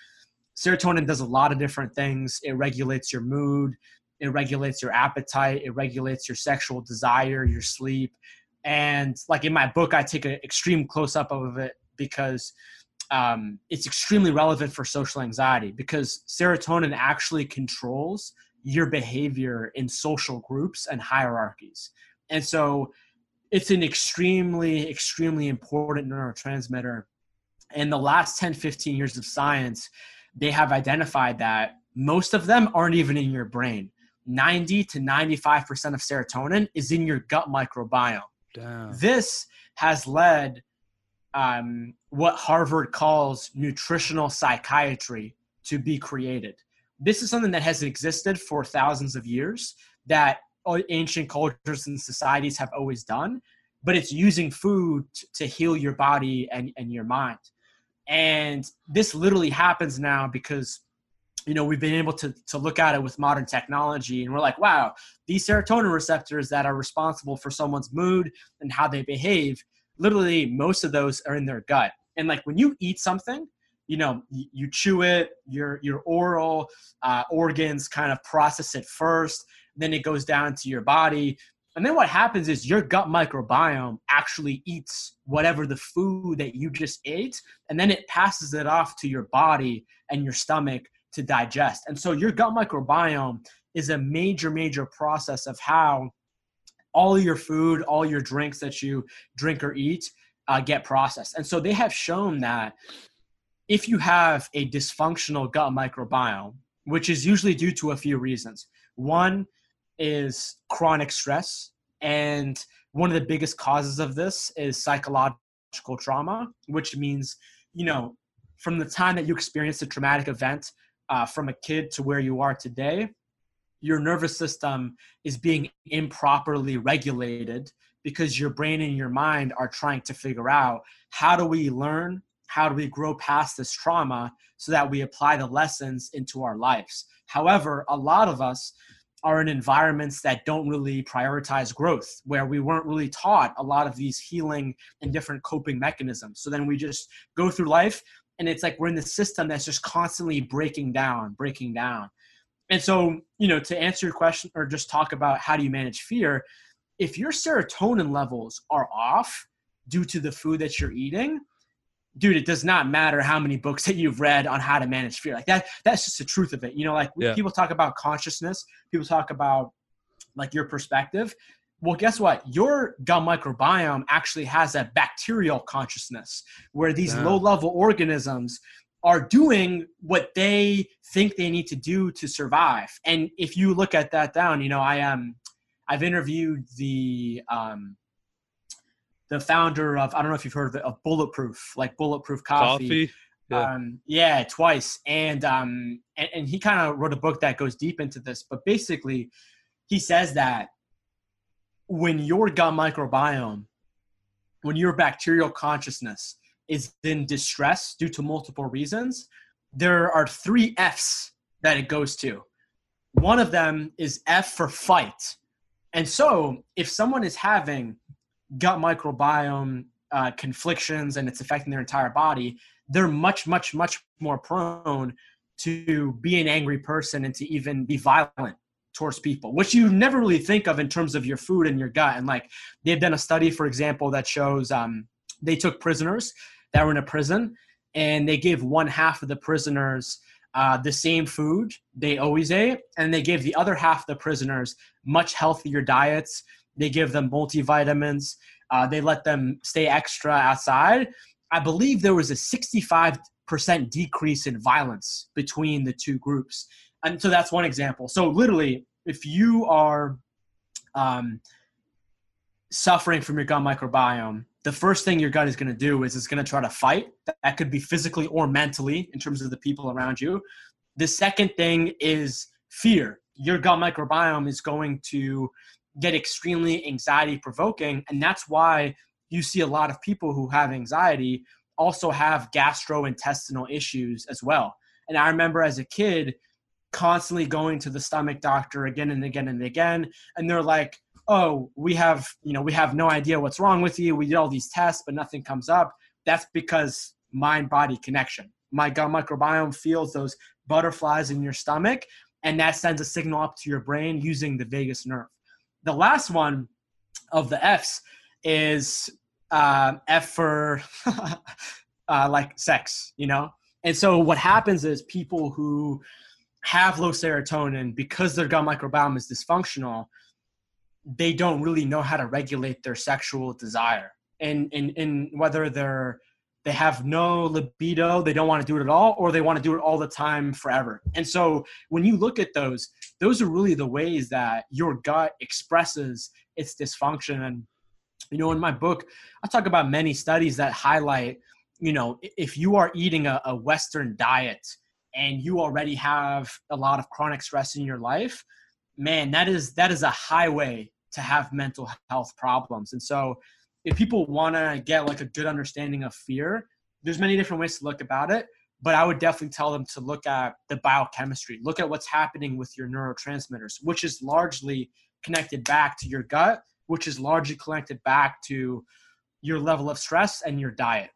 Serotonin does a lot of different things. It regulates your mood, it regulates your appetite, it regulates your sexual desire, your sleep. And like in my book, I take an extreme close up of it because um, it's extremely relevant for social anxiety because serotonin actually controls your behavior in social groups and hierarchies. And so it's an extremely, extremely important neurotransmitter. In the last 10, 15 years of science, they have identified that most of them aren't even in your brain. 90 to 95% of serotonin is in your gut microbiome. Damn. This has led um, what Harvard calls nutritional psychiatry to be created. This is something that has existed for thousands of years that ancient cultures and societies have always done, but it's using food to heal your body and, and your mind. And this literally happens now because you know we've been able to, to look at it with modern technology and we're like wow these serotonin receptors that are responsible for someone's mood and how they behave literally most of those are in their gut and like when you eat something you know you, chew it your your oral uh, organs kind of process it first then it goes down to your body. And then what happens is your gut microbiome actually eats whatever the food that you just ate, and then it passes it off to your body and your stomach to digest. And so your gut microbiome is a major, major process of how all your food, all your drinks that you drink or eat uh, get processed. And so they have shown that if you have a dysfunctional gut microbiome, which is usually due to a few reasons. One, is chronic stress. And one of the biggest causes of this is psychological trauma, which means, you know, from the time that you experienced a traumatic event uh, from a kid to where you are today, your nervous system is being improperly regulated because your brain and your mind are trying to figure out how do we learn, how do we grow past this trauma so that we apply the lessons into our lives. However, a lot of us, are in environments that don't really prioritize growth, where we weren't really taught a lot of these healing and different coping mechanisms. So then we just go through life and it's like we're in the system that's just constantly breaking down, breaking down. And so, you know, to answer your question or just talk about how do you manage fear, if your serotonin levels are off due to the food that you're eating, dude, it does not matter how many books that you've read on how to manage fear. Like that, that's just the truth of it. You know, like yeah. people talk about consciousness, people talk about like your perspective. Well, guess what? Your gut microbiome actually has a bacterial consciousness where these low level organisms are doing what they think they need to do to survive. And if you look at that down, you know, I am, um, I've interviewed the, um, the founder of, I don't know if you've heard of it, of Bulletproof, like Bulletproof Coffee. Coffee. Yeah. Um, yeah, twice. And um, and, and he kind of wrote a book that goes deep into this. But basically, he says that when your gut microbiome, when your bacterial consciousness is in distress due to multiple reasons, there are three F's that it goes to. One of them is F for fight. And so, if someone is having gut microbiome uh, conflictions and it's affecting their entire body, they're much, much, much more prone to be an angry person and to even be violent towards people, which you never really think of in terms of your food and your gut. And like they've done a study, for example, that shows um, they took prisoners that were in a prison and they gave one half of the prisoners uh, the same food they always ate, and they gave the other half of the prisoners much healthier diets. They give them multivitamins. Uh, they let them stay extra outside. I believe there was a 65% decrease in violence between the two groups. And so that's one example. So, literally, if you are um, suffering from your gut microbiome, the first thing your gut is going to do is it's going to try to fight. That could be physically or mentally in terms of the people around you. The second thing is fear. Your gut microbiome is going to get extremely anxiety provoking. And that's why you see a lot of people who have anxiety also have gastrointestinal issues as well. And I remember as a kid constantly going to the stomach doctor again and again and again. And they're like, oh, we have, you know, we have no idea what's wrong with you. We did all these tests, but nothing comes up. That's because mind body connection. My gut microbiome feels those butterflies in your stomach, and that sends a signal up to your brain using the vagus nerve. The last one of the F's is uh, F for uh, like sex, you know? And so what happens is people who have low serotonin because their gut microbiome is dysfunctional, they don't really know how to regulate their sexual desire. And, and, and whether they're they have no libido, they don't want to do it at all, or they want to do it all the time forever. And so when you look at those, those are really the ways that your gut expresses its dysfunction. And, you know, in my book, I talk about many studies that highlight, you know, if you are eating a, a Western diet and you already have a lot of chronic stress in your life, man, that is that is a highway to have mental health problems. And so if people want to get like a good understanding of fear, there's many different ways to look about it. But I would definitely tell them to look at the biochemistry, look at what's happening with your neurotransmitters, which is largely connected back to your gut, which is largely connected back to your level of stress and your diet.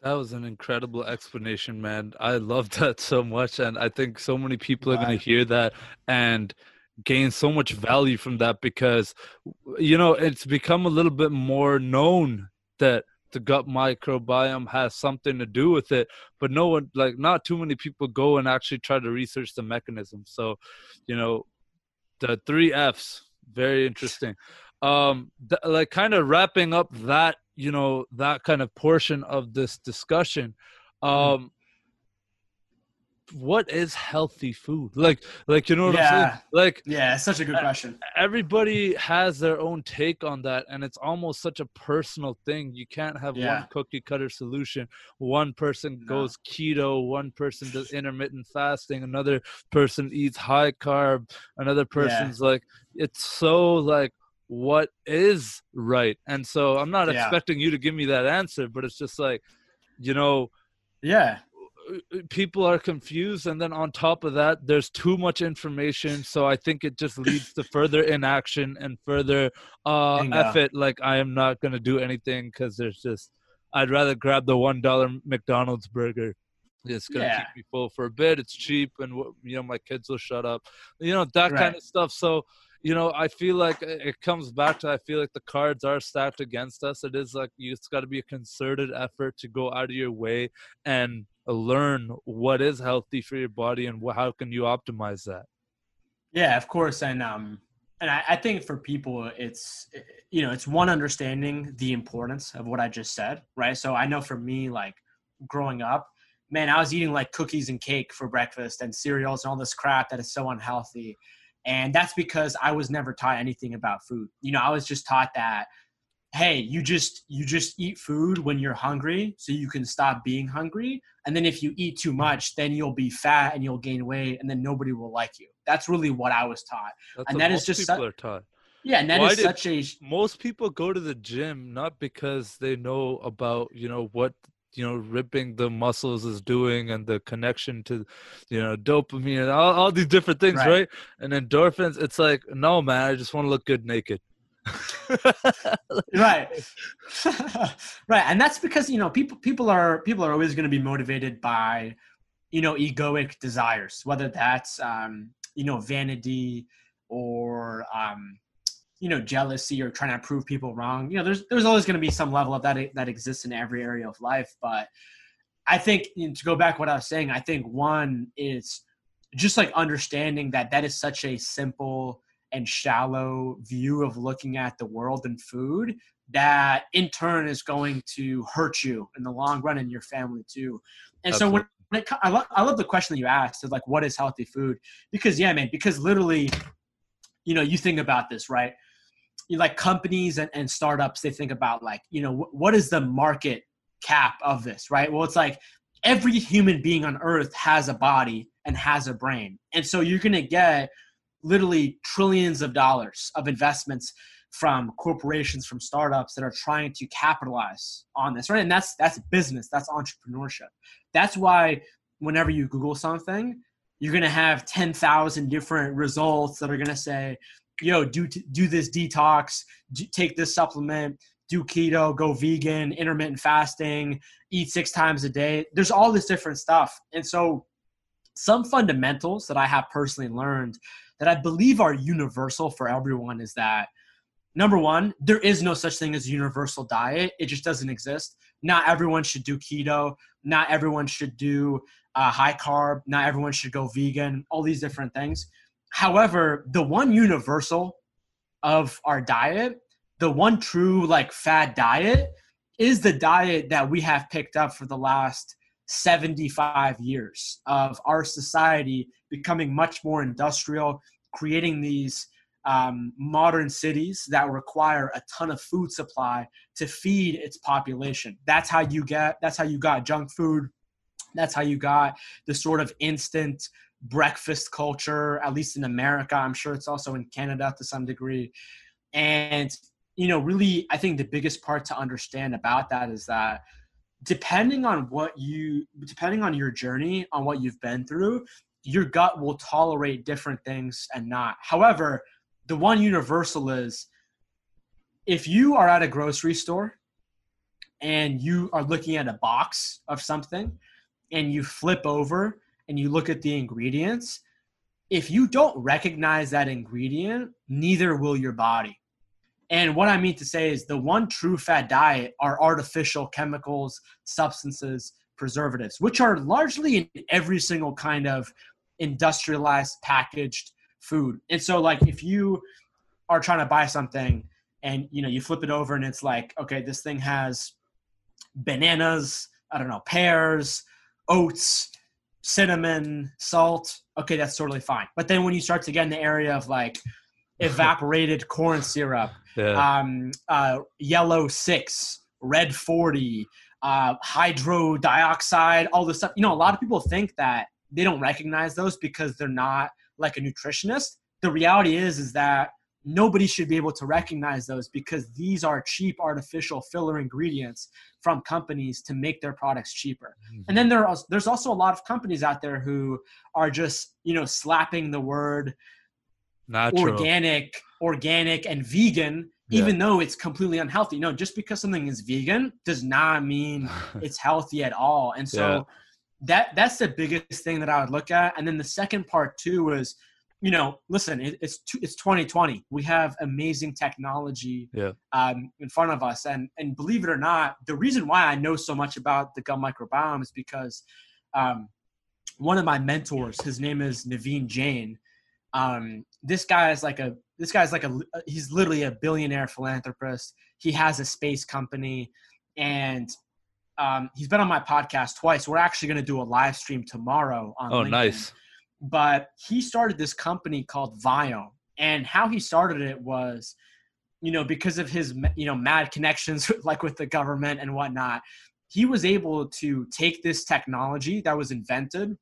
That was an incredible explanation, man. I love that so much. And I think so many people are going to hear that and gain so much value from that because, you know, it's become a little bit more known that the gut microbiome has something to do with it. But no one, like, not too many people go and actually try to research the mechanism. So, you know, the three F's, very interesting. Um, th- like, kind of wrapping up that you know that kind of portion of this discussion um what is healthy food like like you know what i'm saying Yeah. like Yeah, it's such a good question. everybody has their own take on that and it's almost such a personal thing you can't have Yeah. one cookie cutter solution one person No. goes keto one person does intermittent fasting another person eats high carb another person's like it's so like what is right and so i'm not Yeah. expecting you to give me that answer but it's just like you know Yeah. People are confused and then on top of that there's too much information so i think it just leads to further inaction and further uh effort like i am not going to do anything because there's just i'd rather grab the one dollar mcdonald's burger. It's going to Yeah. keep me full for a bit it's cheap and you know my kids will shut up. You know that kind of stuff so you know i feel like it it comes back to i feel like the cards are stacked against us it is like you, it's got to be a concerted effort to go out of your way and learn what is healthy for your body and how can you optimize that Yeah, of course, and um, and I, I think for people, it's you know, it's one understanding the importance of what I just said, right? So I know for me, like growing up, man, I was eating like cookies and cake for breakfast and cereals and all this crap that is so unhealthy. And that's because I was never taught anything about food. You know, I was just taught that hey you just you just eat food when you're hungry so you can stop being hungry and then if you eat too much then you'll be fat and you'll gain weight and then nobody will like you that's really what i was taught That's and that is just people su- are taught. yeah and that Why is such a Most people go to the gym not because they know about you know what you know ripping the muscles is doing and the connection to you know dopamine and all, all these different things Right. right. and endorphins it's like no man i just want to look good naked right right and that's because you know people people are people are always going to be motivated by you know egoic desires whether that's um you know vanity or um you know jealousy or trying to prove people wrong you know there's there's always going to be some level of that that exists in every area of life but i think you know, to go back to what i was saying i think one is just like understanding that that is such a simple and shallow view of looking at the world and food that in turn is going to hurt you in the long run and your family too. And so when, when it, I, love, I love the question that you asked of like, what is healthy food? Because yeah, man, because literally, you know, you think about this, right? Like companies and, and startups, they think about like, you know, wh- what is the market cap of this, right? Well, it's like every human being on earth has a body and has a brain. And so you're going to get literally trillions of dollars of investments from corporations from startups that are trying to capitalize on this right and that's that's business that's entrepreneurship that's why whenever you google something you're going to have 10,000 different results that are going to say yo do do this detox do, take this supplement do keto go vegan intermittent fasting eat six times a day there's all this different stuff and so some fundamentals that i have personally learned that I believe are universal for everyone is that number one, there is no such thing as a universal diet. It just doesn't exist. Not everyone should do keto. Not everyone should do uh, high carb. Not everyone should go vegan. All these different things. However, the one universal of our diet, the one true like fad diet, is the diet that we have picked up for the last 75 years of our society becoming much more industrial, creating these um, modern cities that require a ton of food supply to feed its population. That's how you get. That's how you got junk food. That's how you got the sort of instant breakfast culture, at least in America. I'm sure it's also in Canada to some degree. And you know, really, I think the biggest part to understand about that is that depending on what you depending on your journey on what you've been through your gut will tolerate different things and not however the one universal is if you are at a grocery store and you are looking at a box of something and you flip over and you look at the ingredients if you don't recognize that ingredient neither will your body and what I mean to say is the one true fat diet are artificial chemicals, substances, preservatives, which are largely in every single kind of industrialized packaged food. And so like if you are trying to buy something and you know you flip it over and it's like, okay, this thing has bananas, I don't know, pears, oats, cinnamon, salt. Okay, that's totally fine. But then when you start to get in the area of like evaporated corn syrup, yeah um, uh, yellow six, red 40, uh, hydro dioxide, all this stuff. You know, a lot of people think that they don't recognize those because they're not like a nutritionist. The reality is, is that nobody should be able to recognize those because these are cheap artificial filler ingredients from companies to make their products cheaper. And mm-hmm. then there are, there's also a lot of companies out there who are just, you know, slapping the word natural organic, organic, and vegan, Yeah. even though it's completely unhealthy. No, just because something is vegan does not mean it's healthy at all. And so Yeah. that that's the biggest thing that I would look at. And then the second part too is, you know, listen, it, it's it's 2020. We have amazing technology Yeah. um, in front of us, and and believe it or not, the reason why I know so much about the gut microbiome is because um, one of my mentors, his name is Naveen Jain. Um, this guy is like a this guy's like a he's literally a billionaire philanthropist. He has a space company, and um, he's been on my podcast twice. We're actually going to do a live stream tomorrow on. Oh, LinkedIn. nice. But he started this company called Viome, and how he started it was, you know, because of his you know mad connections like with the government and whatnot. He was able to take this technology that was invented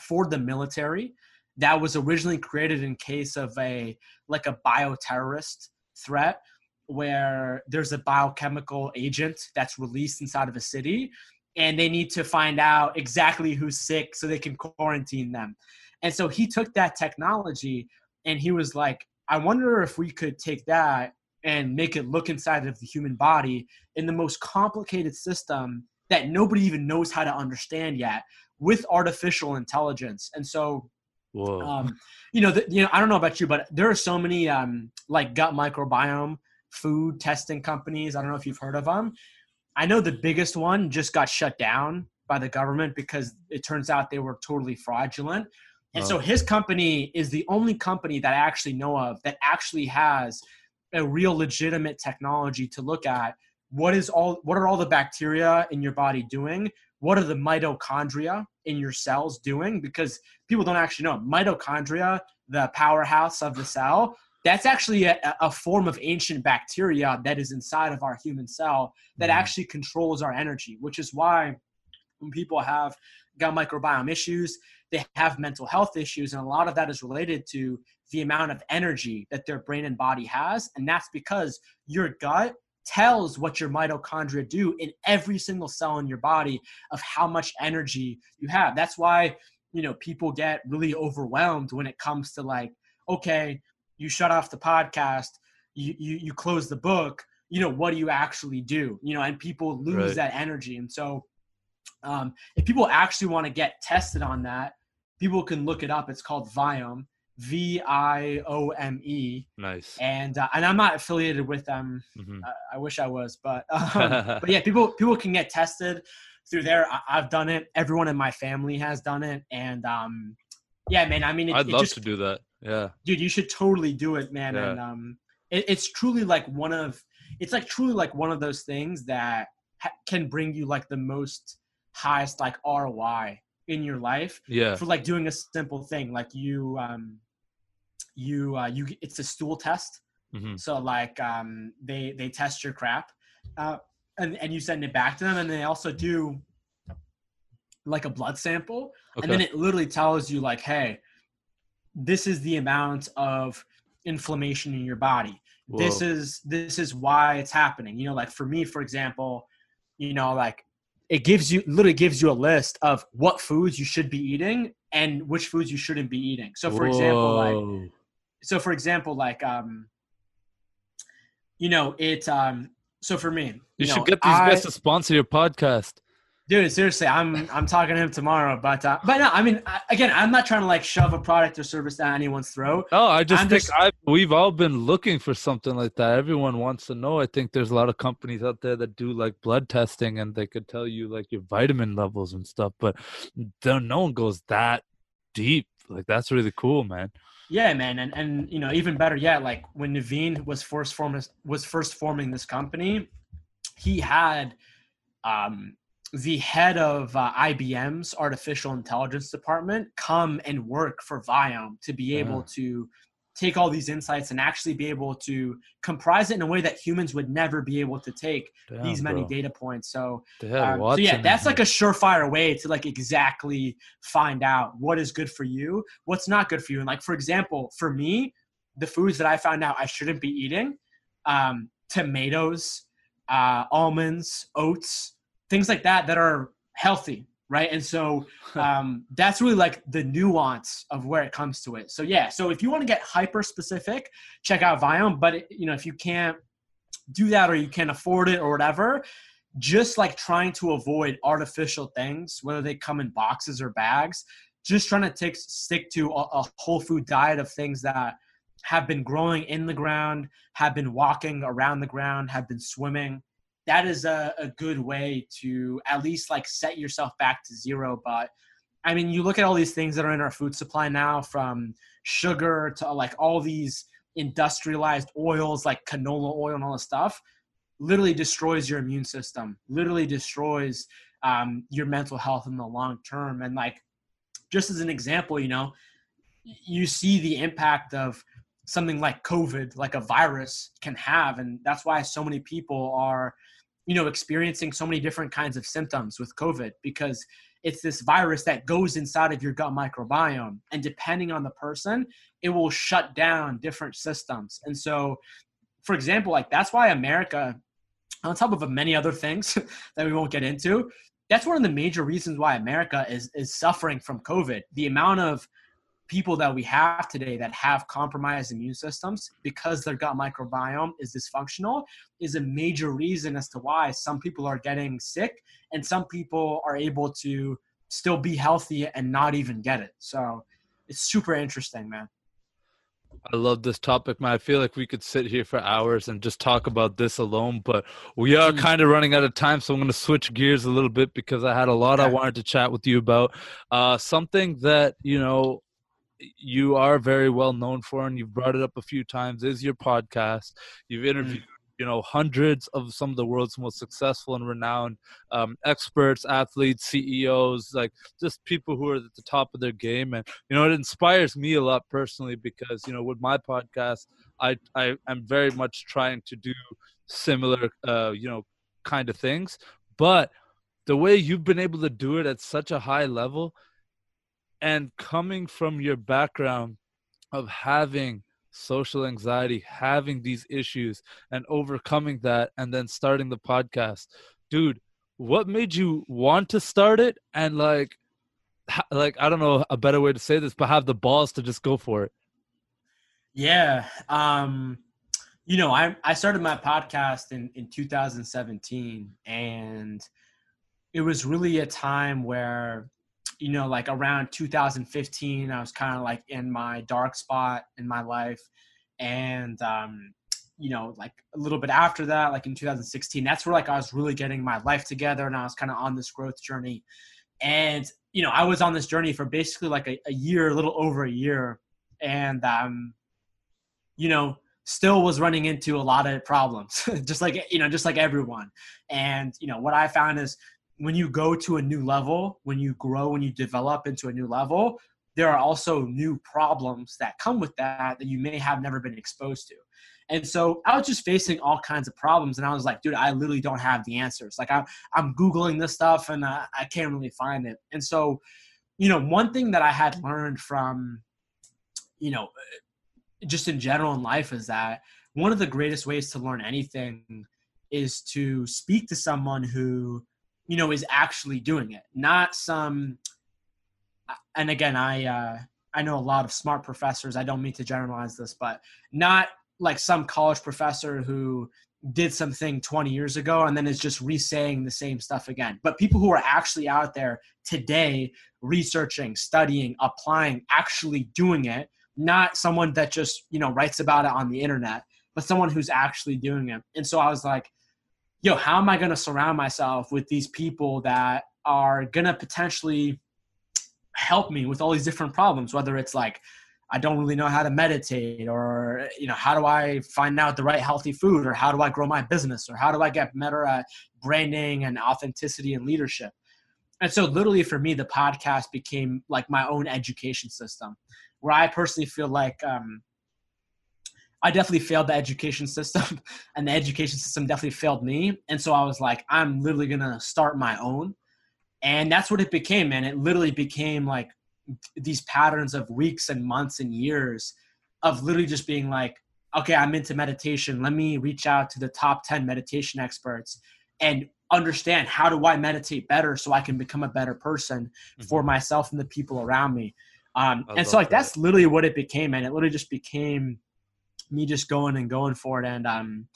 for the military that was originally created in case of a like a bioterrorist threat where there's a biochemical agent that's released inside of a city and they need to find out exactly who's sick so they can quarantine them. And so he took that technology and he was like, I wonder if we could take that and make it look inside of the human body in the most complicated system that nobody even knows how to understand yet with artificial intelligence. And so um, you know, the, you know, I don't know about you, but there are so many um, like gut microbiome food testing companies. I don't know if you've heard of them. I know the biggest one just got shut down by the government because it turns out they were totally fraudulent. And so his company is the only company that I actually know of that actually has a real legitimate technology to look at what is all what are all the bacteria in your body doing? What are the mitochondria in your cells doing? Because people don't actually know mitochondria, the powerhouse of the cell, that's actually a, a form of ancient bacteria that is inside of our human cell that Mhm. actually controls our energy, which is why when people have gut microbiome issues, they have mental health issues, and a lot of that is related to the amount of energy that their brain and body has. And that's because your gut tells what your mitochondria do in every single cell in your body of how much energy you have. That's why, you know, people get really overwhelmed when it comes to like, okay, you shut off the podcast, you you, you close the book, you know, what do you actually do? You know, and people lose Right. that energy. And so um, if people actually want to get tested on that, people can look it up. It's called Viome, V I O M E, nice. and uh, and I'm not affiliated with them. Mhm. I, I wish I was, but um, but yeah, people people can get tested through there. I, I've done it. Everyone in my family has done it, and um, yeah, man. I mean, it, I'd it love just, to do that. Yeah. dude. You should totally do it, man. Yeah. And um, it, it's truly like one of it's like truly like one of those things that ha- can bring you like the most highest like ROI in your life Yeah. for like doing a simple thing like you um you uh you it's a stool test. Mhm. so like um they they test your crap uh and and you send it back to them and they also do like a blood sample and then it literally tells you like hey this is the amount of inflammation in your body. This is this is why it's happening. You know like for me for example you know like it gives you literally gives you a list of what foods you should be eating and which foods you shouldn't be eating so for example like so for example like um you know it um so for me You, know, should get these I- guys to sponsor your podcast. Dude seriously i'm i'm talking to him tomorrow but uh but no i mean I, again i'm not trying to like shove a product or service down anyone's throat No, I just I'm think just- I we've all been looking for something like that. Everyone wants to know. I think there's a lot of companies out there that do like blood testing and they could tell you like your vitamin levels and stuff, but no one goes that deep. Like that's really cool, man. Yeah, man, and and you know even better yet, like when Naveen was first forming was first forming this company, he had um, the head of uh, IBM's artificial intelligence department come and work for Viome to be able Ah. to take all these insights and actually be able to comprise it in a way that humans would never be able to take Damn, these many bro. data points. So had um, so yeah, that's like a surefire way to like exactly find out what is good for you, what's not good for you. And like for example, for me, the foods that I found out I shouldn't be eating, um, tomatoes, uh, almonds, oats, things like that that are healthy, right? And so um, that's really like the nuance of where it comes to it. So yeah, so if you want to get hyper specific, check out Viome. But it- you know, if you can't do that or you can't afford it or whatever, just like trying to avoid artificial things, whether they come in boxes or bags, just trying to take stick to a, a whole food diet of things that have been growing in the ground, have been walking around the ground, have been swimming. That is a, a good way to at least like set yourself back to zero. But I mean, you look at all these things that are in our food supply now, from sugar to like all these industrialized oils like canola oil and all this stuff literally destroys your immune system, literally destroys um, your mental health in the long term. And like, just as an example, you know, you see the impact of something like COVID, like a virus can have. And that's why so many people are, you know, experiencing so many different kinds of symptoms with COVID because it's this virus that goes inside of your gut microbiome. And depending on the person, it will shut down different systems. And so, for example, like that's why America on top of many other things that we won't get into, that's one of the major reasons why America is is suffering from COVID. The amount of people that we have today that have compromised immune systems because their gut microbiome is dysfunctional is a major reason as to why some people are getting sick and some people are able to still be healthy and not even get it. So it's super interesting, man. I love this topic, man. I feel like we could sit here for hours and just talk about this alone, but we are mm. kind of running out of time, so I'm going to switch gears a little bit because I had a lot I wanted to chat with you about. Uh, something that you know you are very well known for, and you've brought it up a few times, is your podcast. You've interviewed you know hundreds of some of the world's most successful and renowned um, experts athletes ceos like just people who are at the top of their game and you know it inspires me a lot personally because you know with my podcast i i am very much trying to do similar uh you know kind of things but the way you've been able to do it at such a high level and coming from your background of having social anxiety, having these issues and overcoming that, and then starting the podcast. Dude, what made you want to start it? And like, like I don't know a better way to say this, but have the balls to just go for it. Yeah. Um, you know, I I started my podcast in in 2017, and it was really a time where you know, like around 2015, I was kind of like in my dark spot in my life. And, um, you know, like a little bit after that, like in 2016, that's where like I was really getting my life together and I was kind of on this growth journey. And, you know, I was on this journey for basically like a, a year, a little over a year. And, um, you know, still was running into a lot of problems, just like, you know, just like everyone. And, you know, what I found is when you go to a new level, when you grow, when you develop into a new level, there are also new problems that come with that that you may have never been exposed to. And so I was just facing all kinds of problems, and I was like, dude, I literally don't have the answers. Like I'm, I'm googling this stuff, and I, I can't really find it. And so, you know, one thing that I had learned from, you know, uh, just in general in life is that one of the greatest ways to learn anything is to speak to someone who you know is actually doing it. Not some and again i uh i know a lot of smart professors i don't mean to generalize this but not like some college professor who did something 20 years ago and then is just re-saying the same stuff again. But people who are actually out there today researching studying applying actually doing it not someone that just you know writes about it on the internet but someone who's actually doing it. And so i was like yo, how am I going to surround myself with these people that are going to potentially help me with all these different problems, whether it's like, I don't really know how to meditate or you know how do I find out the right healthy food or how do I grow my business or how do I get better at branding and authenticity and leadership. And so literally for me the podcast became like my own education system where I personally feel like um, I definitely failed the education system, and the education system definitely failed me. And so I was like, I'm literally gonna start my own, and that's what it became. Man, it literally became like these patterns of weeks and months and years of literally just being like, okay, I'm into meditation. Let me reach out to the top ten meditation experts and understand how do I meditate better so I can become a better person mm-hmm. for myself and the people around me. Um, and so like that. that's literally what it became, and it literally just became me just going and going for it. And um,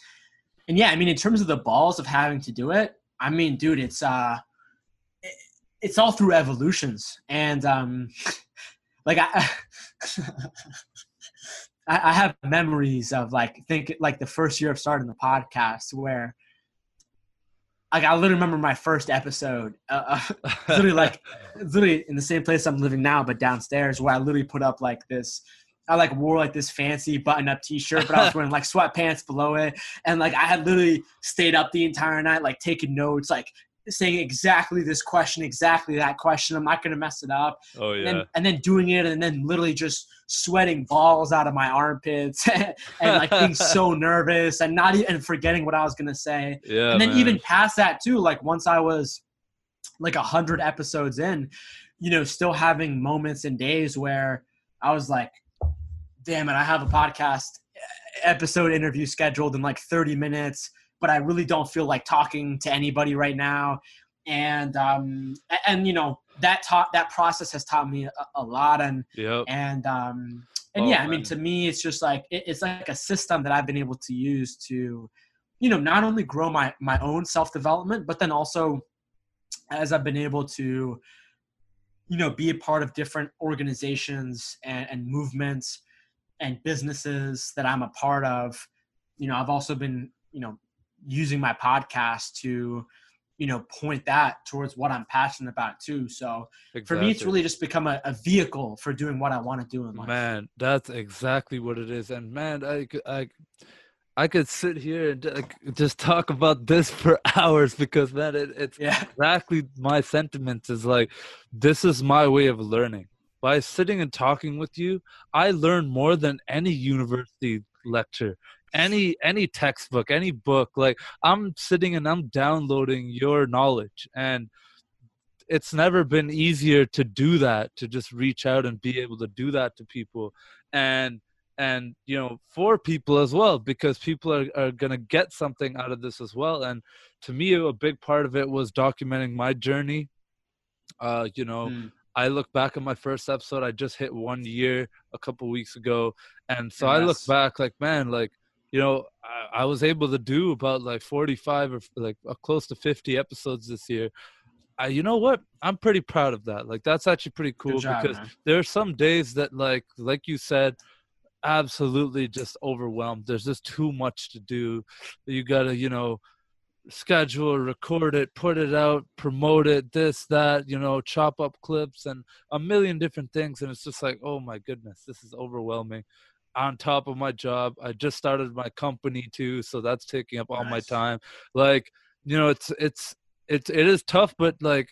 and yeah, I mean, in terms of the balls of having to do it, I mean, dude, it's uh, it, it's all through evolutions, and um, like I. I have memories of like think like the first year of starting the podcast where like I literally remember my first episode, uh, uh, literally like literally in the same place I'm living now, but downstairs, where I literally put up like this I like wore like this fancy button up t-shirt, but I was wearing like sweatpants below it. And like I had literally stayed up the entire night, like taking notes, like saying exactly this question, exactly that question. I'm not gonna mess it up. Oh yeah. And then, and then doing it and then literally just sweating balls out of my armpits and like being so nervous and not even forgetting what I was gonna say. Yeah. and then man. even past that too, like once I was like a hundred episodes in, you know, still having moments and days where I was like, damn it, I have a podcast episode interview scheduled in like 30 minutes, but I really don't feel like talking to anybody right now. And um and you know that taught that process has taught me a, a lot and Yep. and um and Oh, yeah i mean to me it's just like it, it's like a system that i've been able to use to you know not only grow my my own self development but then also as i've been able to you know be a part of different organizations and, and movements and businesses that i'm a part of. You know i've also been you know using my podcast to you know point that towards what i'm passionate about too. So for me it's really just become a, a vehicle for doing what i want to do in life. Man, that's exactly what it is. And man, I, could I I could sit here and just talk about this for hours because man, it, it's yeah. exactly my sentiments is like, this is my way of learning. By sitting and talking with you, I learn more than any university lecture, any any textbook, any book. Like I'm sitting and I'm downloading your knowledge and it's never been easier to do that to just reach out and be able to do that to people and and you know for people as well because people are, are going to get something out of this as well and to me a big part of it was documenting my journey uh you know Mm. I look back at my first episode. I just hit one year a couple weeks ago, and so I look back like, man, like you know, I, I was able to do about like forty-five or like uh, close to fifty episodes this year. I, you know what? I'm pretty proud of that. Like that's actually pretty cool job, because man. there are some days that like like you said absolutely just overwhelmed there's just too much to do you gotta you know schedule record it put it out promote it this that you know chop up clips and a million different things. And it's just like oh my goodness this is overwhelming. On top of my job i just started my company too so that's taking up all my time. Like you know it's it's it's it is tough but like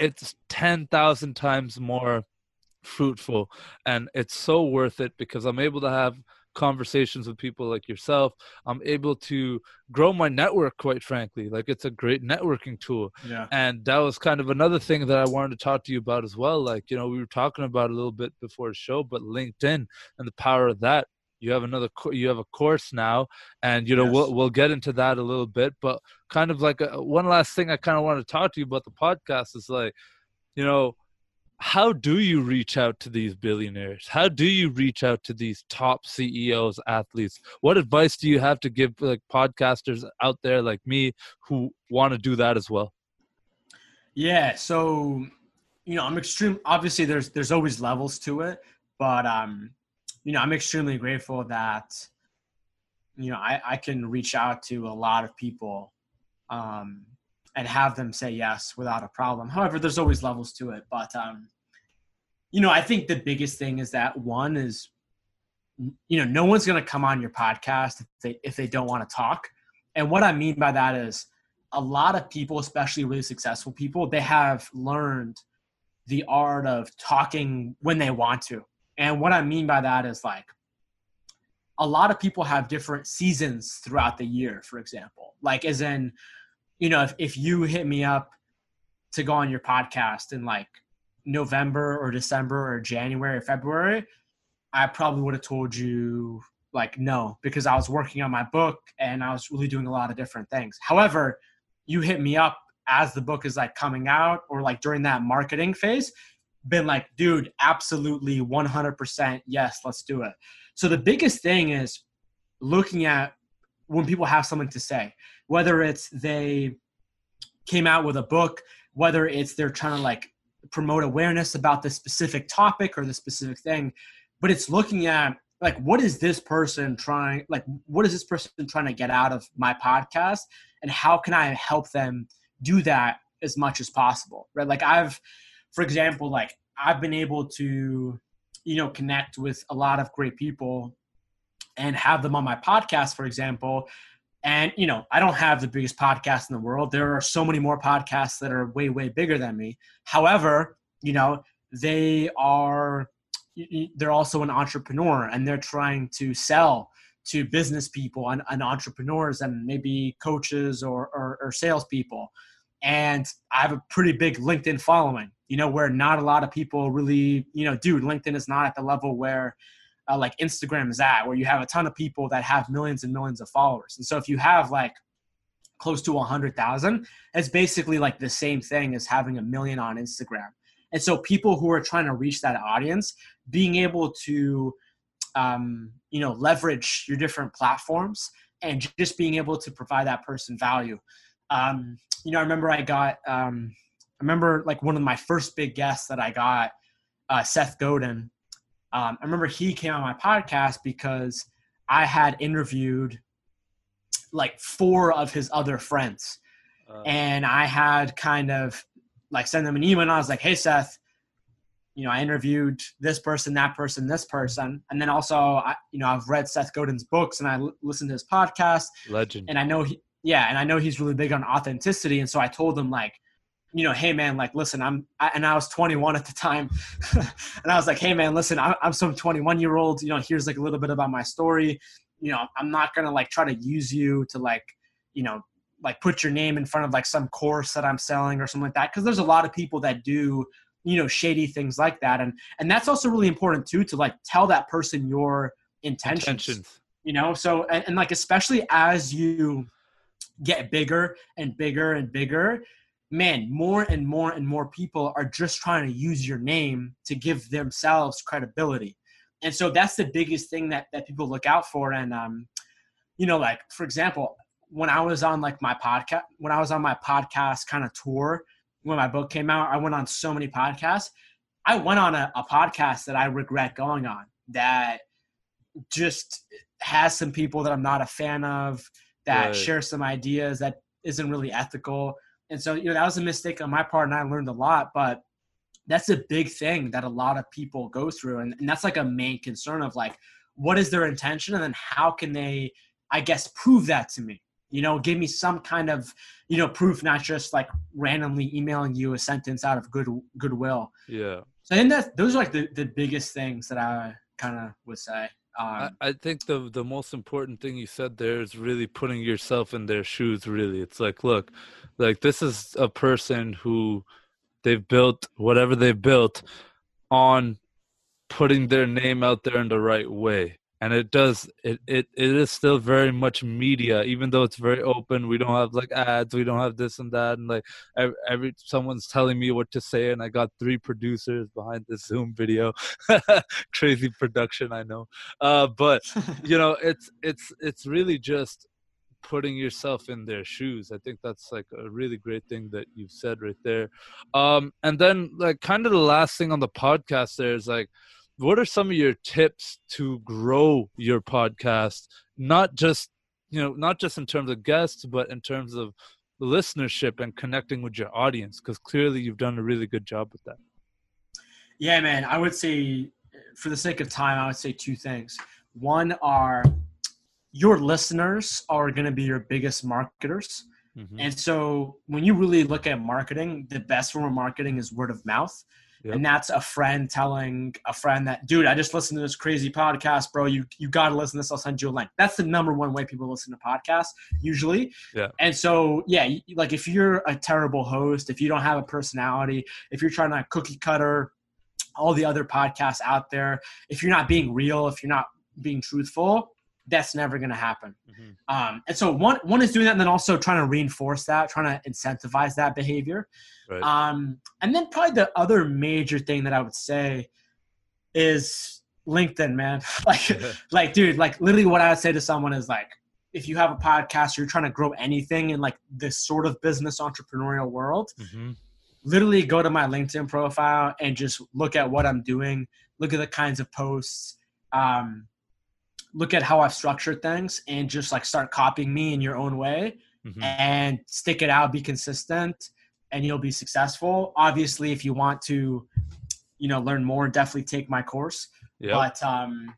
it's 10,000 times more fruitful. And it's so worth it because I'm able to have conversations with people like yourself. I'm able to grow my network quite frankly. Like it's a great networking tool. yeah And that was kind of another thing that I wanted to talk to you about as well. Like, you know, we were talking about a little bit before the show, but LinkedIn and the power of that. You have another you have a course now and you know Yes. we'll we'll get into that a little bit, but kind of like a, one last thing I kind of want to talk to you about the podcast is like you know how do you reach out to these billionaires? How do you reach out to these top ceos athletes? What advice do you have to give like podcasters out there like me who want to do that as well? Yeah so you know i'm extreme obviously there's there's always levels to it but um you know i'm extremely grateful that you know i i can reach out to a lot of people um and have them say yes without a problem. However there's always levels to it but um you know i think the biggest thing is that one is you know no one's going to come on your podcast if they if they don't want to talk. And what i mean by that is a lot of people especially really successful people they have learned the art of talking when they want to. And what i mean by that is like a lot of people have different seasons throughout the year for example. Like as in you know if, if you hit me up to go on your podcast in like november or december or january or february i probably would have told you like no because i was working on my book and i was really doing a lot of different things. However you hit me up as the book is like coming out or like during that marketing phase been like dude absolutely 100% yes let's do it. So the biggest thing is looking at when people have something to say whether it's they came out with a book whether it's they're trying to like promote awareness about this specific topic or the specific thing but it's looking at like what is this person trying like what is this person trying to get out of my podcast and how can i help them do that as much as possible right like i've for example like i've been able to you know, connect with a lot of great people and have them on my podcast, for example. And, you know, I don't have the biggest podcast in the world. There are so many more podcasts that are way, way bigger than me. However, you know, they are, they're also an entrepreneur and they're trying to sell to business people and, and entrepreneurs and maybe coaches or, or, or salespeople. And I have a pretty big LinkedIn following, you know, where not a lot of people really, you know, dude, LinkedIn is not at the level where uh, like Instagram is at, where you have a ton of people that have millions and millions of followers. And so if you have like close to 100,000, it's basically like the same thing as having a million on Instagram. And so people who are trying to reach that audience, being able to um, you know leverage your different platforms and just being able to provide that person value um, you know i remember i got um, i remember like one of my first big guests that i got uh, seth godin um, i remember he came on my podcast because i had interviewed like four of his other friends uh, and i had kind of like send them an email and i was like hey seth you know, I interviewed this person, that person, this person, and then also, I, you know, I've read Seth Godin's books and I l- listened to his podcast. Legend. And I know he, yeah, and I know he's really big on authenticity. And so I told him like, you know, hey man, like, listen, I'm, I, and I was 21 at the time, and I was like, hey man, listen, I'm, I'm some 21 year old. You know, here's like a little bit about my story. You know, I'm not gonna like try to use you to like, you know, like put your name in front of like some course that I'm selling or something like that. Because there's a lot of people that do you know shady things like that and and that's also really important too to like tell that person your intentions, intentions. you know so and, and like especially as you get bigger and bigger and bigger man more and more and more people are just trying to use your name to give themselves credibility and so that's the biggest thing that that people look out for and um you know like for example when i was on like my podcast when i was on my podcast kind of tour when my book came out, I went on so many podcasts. I went on a, a podcast that I regret going on that just has some people that I'm not a fan of that right. share some ideas that isn't really ethical. And so, you know, that was a mistake on my part and I learned a lot, but that's a big thing that a lot of people go through. And, and that's like a main concern of like, what is their intention? And then how can they, I guess, prove that to me? you know give me some kind of you know proof not just like randomly emailing you a sentence out of good goodwill yeah so i think that those are like the, the biggest things that i kind of would say um, I, I think the the most important thing you said there is really putting yourself in their shoes really it's like look like this is a person who they've built whatever they've built on putting their name out there in the right way. And it does it, it it is still very much media even though it's very open. We don't have like ads we don't have this and that. And like every, every someone's telling me what to say and i got three producers behind this zoom video. Crazy production i know. Uh but you know it's it's it's really just putting yourself in their shoes i think that's like a really great thing that you've said right there. Um and then like kind of the last thing on the podcast there is like what are some of your tips to grow your podcast? Not just you know not just in terms of guests but in terms of listenership and connecting with your audience because clearly you've done a really good job with that. Yeah man i would say for the sake of time i would say two things. One are your listeners are going to be your biggest marketers mm-hmm. and so when you really look at marketing the best form of marketing is word of mouth Yep. And that's a friend telling a friend that, dude, I just listened to this crazy podcast, bro. You you got to listen to this. I'll send you a link. That's the number one way people listen to podcasts usually. Yeah. And so, yeah, like if you're a terrible host, if you don't have a personality, if you're trying to cookie cutter all the other podcasts out there, if you're not being real, if you're not being truthful, that's never going to happen. Mm-hmm. Um, and so one one is doing that, and then also trying to reinforce that, trying to incentivize that behavior. Right. Um, and then probably the other major thing that I would say is LinkedIn, man. like, like, dude, like literally, what I would say to someone is like, if you have a podcast, or you're trying to grow anything in like this sort of business entrepreneurial world. Mm-hmm. Literally, go to my LinkedIn profile and just look at what I'm doing. Look at the kinds of posts. Um, look at how I've structured things and just like start copying me in your own way mm-hmm. and stick it out, be consistent, and you'll be successful. Obviously, if you want to you know learn more, definitely take my course. Yeah. But um,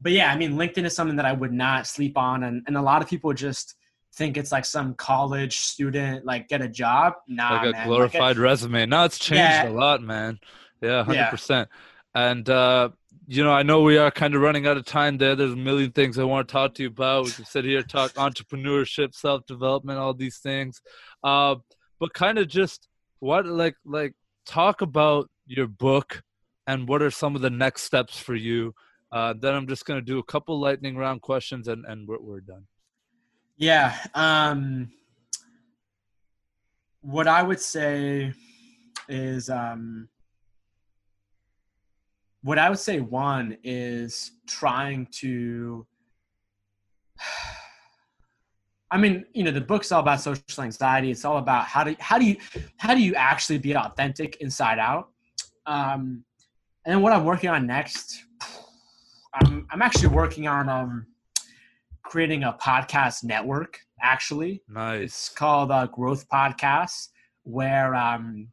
but yeah, I mean, LinkedIn is something that I would not sleep on, and and a lot of people just think it's like some college student like get a job. Nah, like a man. glorified Like resume. Now it's changed Yeah. a lot, man. Yeah, hundred Yeah. percent. And uh, you know, I know we are kind of running out of time there. There's a million things I want to talk to you about. We can sit here talk entrepreneurship, self development, all these things. Uh, but kind of just what like like talk about your book and what are some of the next steps for you. Uh, then I'm just gonna do a couple lightning round questions and and we're, we're done. Yeah. Um, what I would say is, um, what I would say one is trying to. I mean, you know, the book's all about social anxiety. It's all about how do how do you how do you actually be authentic inside out. Um, and then what I'm working on next, I'm I'm actually working on um, creating a podcast network. Actually, it's Nice. called uh, Growth Podcasts, where um,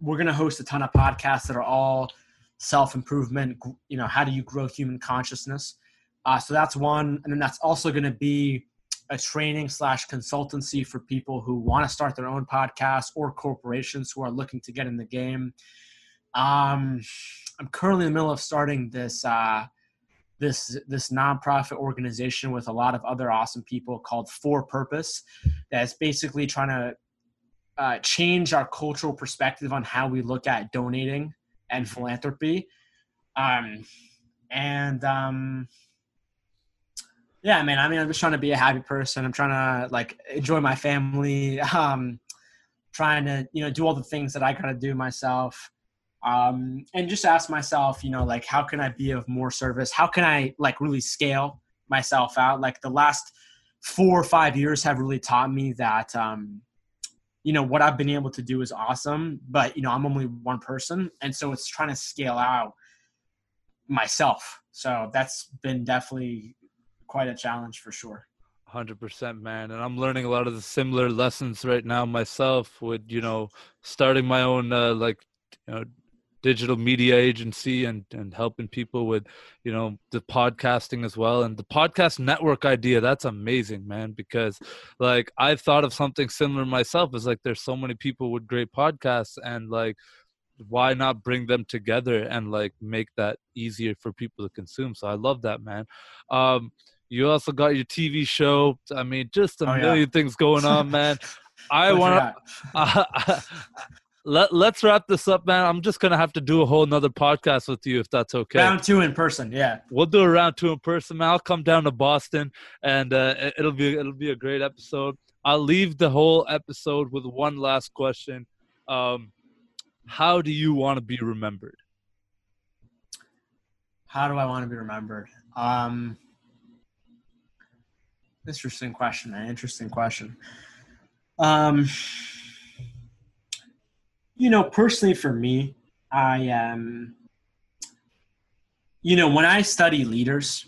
we're going to host a ton of podcasts that are all self improvement. You know, how do you grow human consciousness? Uh, so that's one, and then that's also going to be a training slash consultancy for people who want to start their own podcast or corporations who are looking to get in the game. Um, I'm currently in the middle of starting this. Uh, this this nonprofit organization with a lot of other awesome people called For Purpose that's basically trying to uh, change our cultural perspective on how we look at donating and philanthropy. Um, and um, yeah, man, I mean, I'm just trying to be a happy person. I'm trying to like enjoy my family. Um, trying to you know do all the things that I gotta do myself um, and just ask myself, you know, like how can I be of more service? How can I like really scale myself out? Like the last four or five years have really taught me that, um, you know, what I've been able to do is awesome, but you know, I'm only one person, and so it's trying to scale out myself. So that's been definitely quite a challenge for sure. Hundred percent, man, and I'm learning a lot of the similar lessons right now myself. With you know, starting my own uh, like you know digital media agency and and helping people with you know the podcasting as well. And the podcast network idea that's amazing man because like i've thought of something similar myself. Is like there's so many people with great podcasts and like why not bring them together and like make that easier for people to consume? So i love that man. Um you also got your tv show. I mean just a Oh, yeah. million things going on man. I want to let, let's wrap this up man i'm just gonna have to do a whole nother podcast with you if that's okay round two in person. Yeah. we'll do a round two in person man i'll come down to boston and uh, it- it'll be it'll be a great episode i'll leave the whole episode with one last question um how do you want to be remembered How do I want to be remembered? Um, interesting question, man. Interesting question. Um, you know, personally for me, I am, you know, when I study leaders,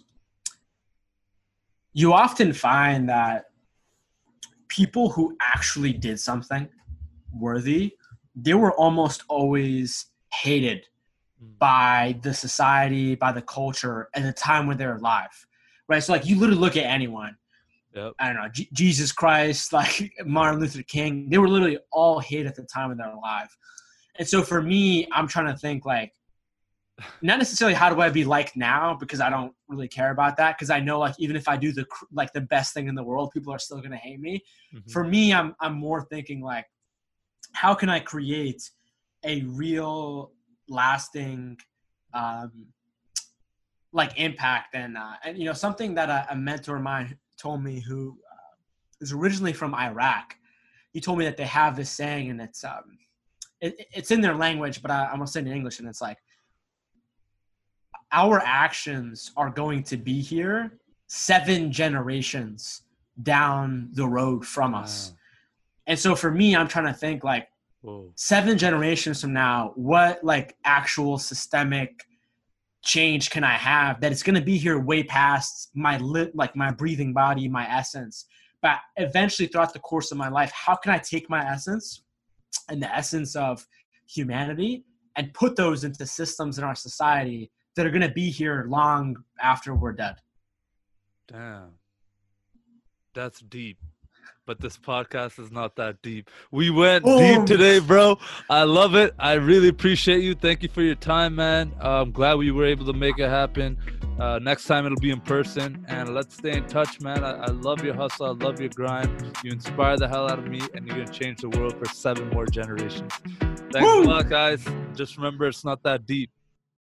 you often find that people who actually did something worthy, they were almost always hated hmm. by the society, by the culture, at the time when they're alive, right? So like you literally look at anyone, Yep. I don't know, J- Jesus Christ, like Martin Luther King, they were literally all hated at the time of their life. And so for me, I'm trying to think like, not necessarily how do I be like now because I don't really care about that because I know like even if I do the like the best thing in the world, people are still gonna hate me Mhm. for me i'm i'm more thinking like how can i create a real lasting um like impact and uh and you know something that a, a mentor of mine told me who uh, is originally from iraq he told me that they have this saying and it's um it, it's in their language but I, i'm gonna say it in english and it's like our actions are going to be here seven generations down the road from us Wow. and so for me, I'm trying to think like Whoa. seven generations from now, what like actual systemic change can I have that it's going to be here way past my lit, like my breathing body, my essence. But eventually, throughout the course of my life, how can I take my essence and the essence of humanity and put those into systems in our society that are going to be here long after we're dead. Damn. That's deep. But this podcast is not that deep. We went deep today, bro. I love it. I really appreciate you. Thank you for your time, man. Uh, I'm glad we were able to make it happen. Uh, next time it'll be in person, and let's stay in touch, man. I, I love your hustle. I love your grind. You inspire the hell out of me, and you're gonna change the world for seven more generations. Thanks Woo. a lot, guys. Just remember, it's not that deep.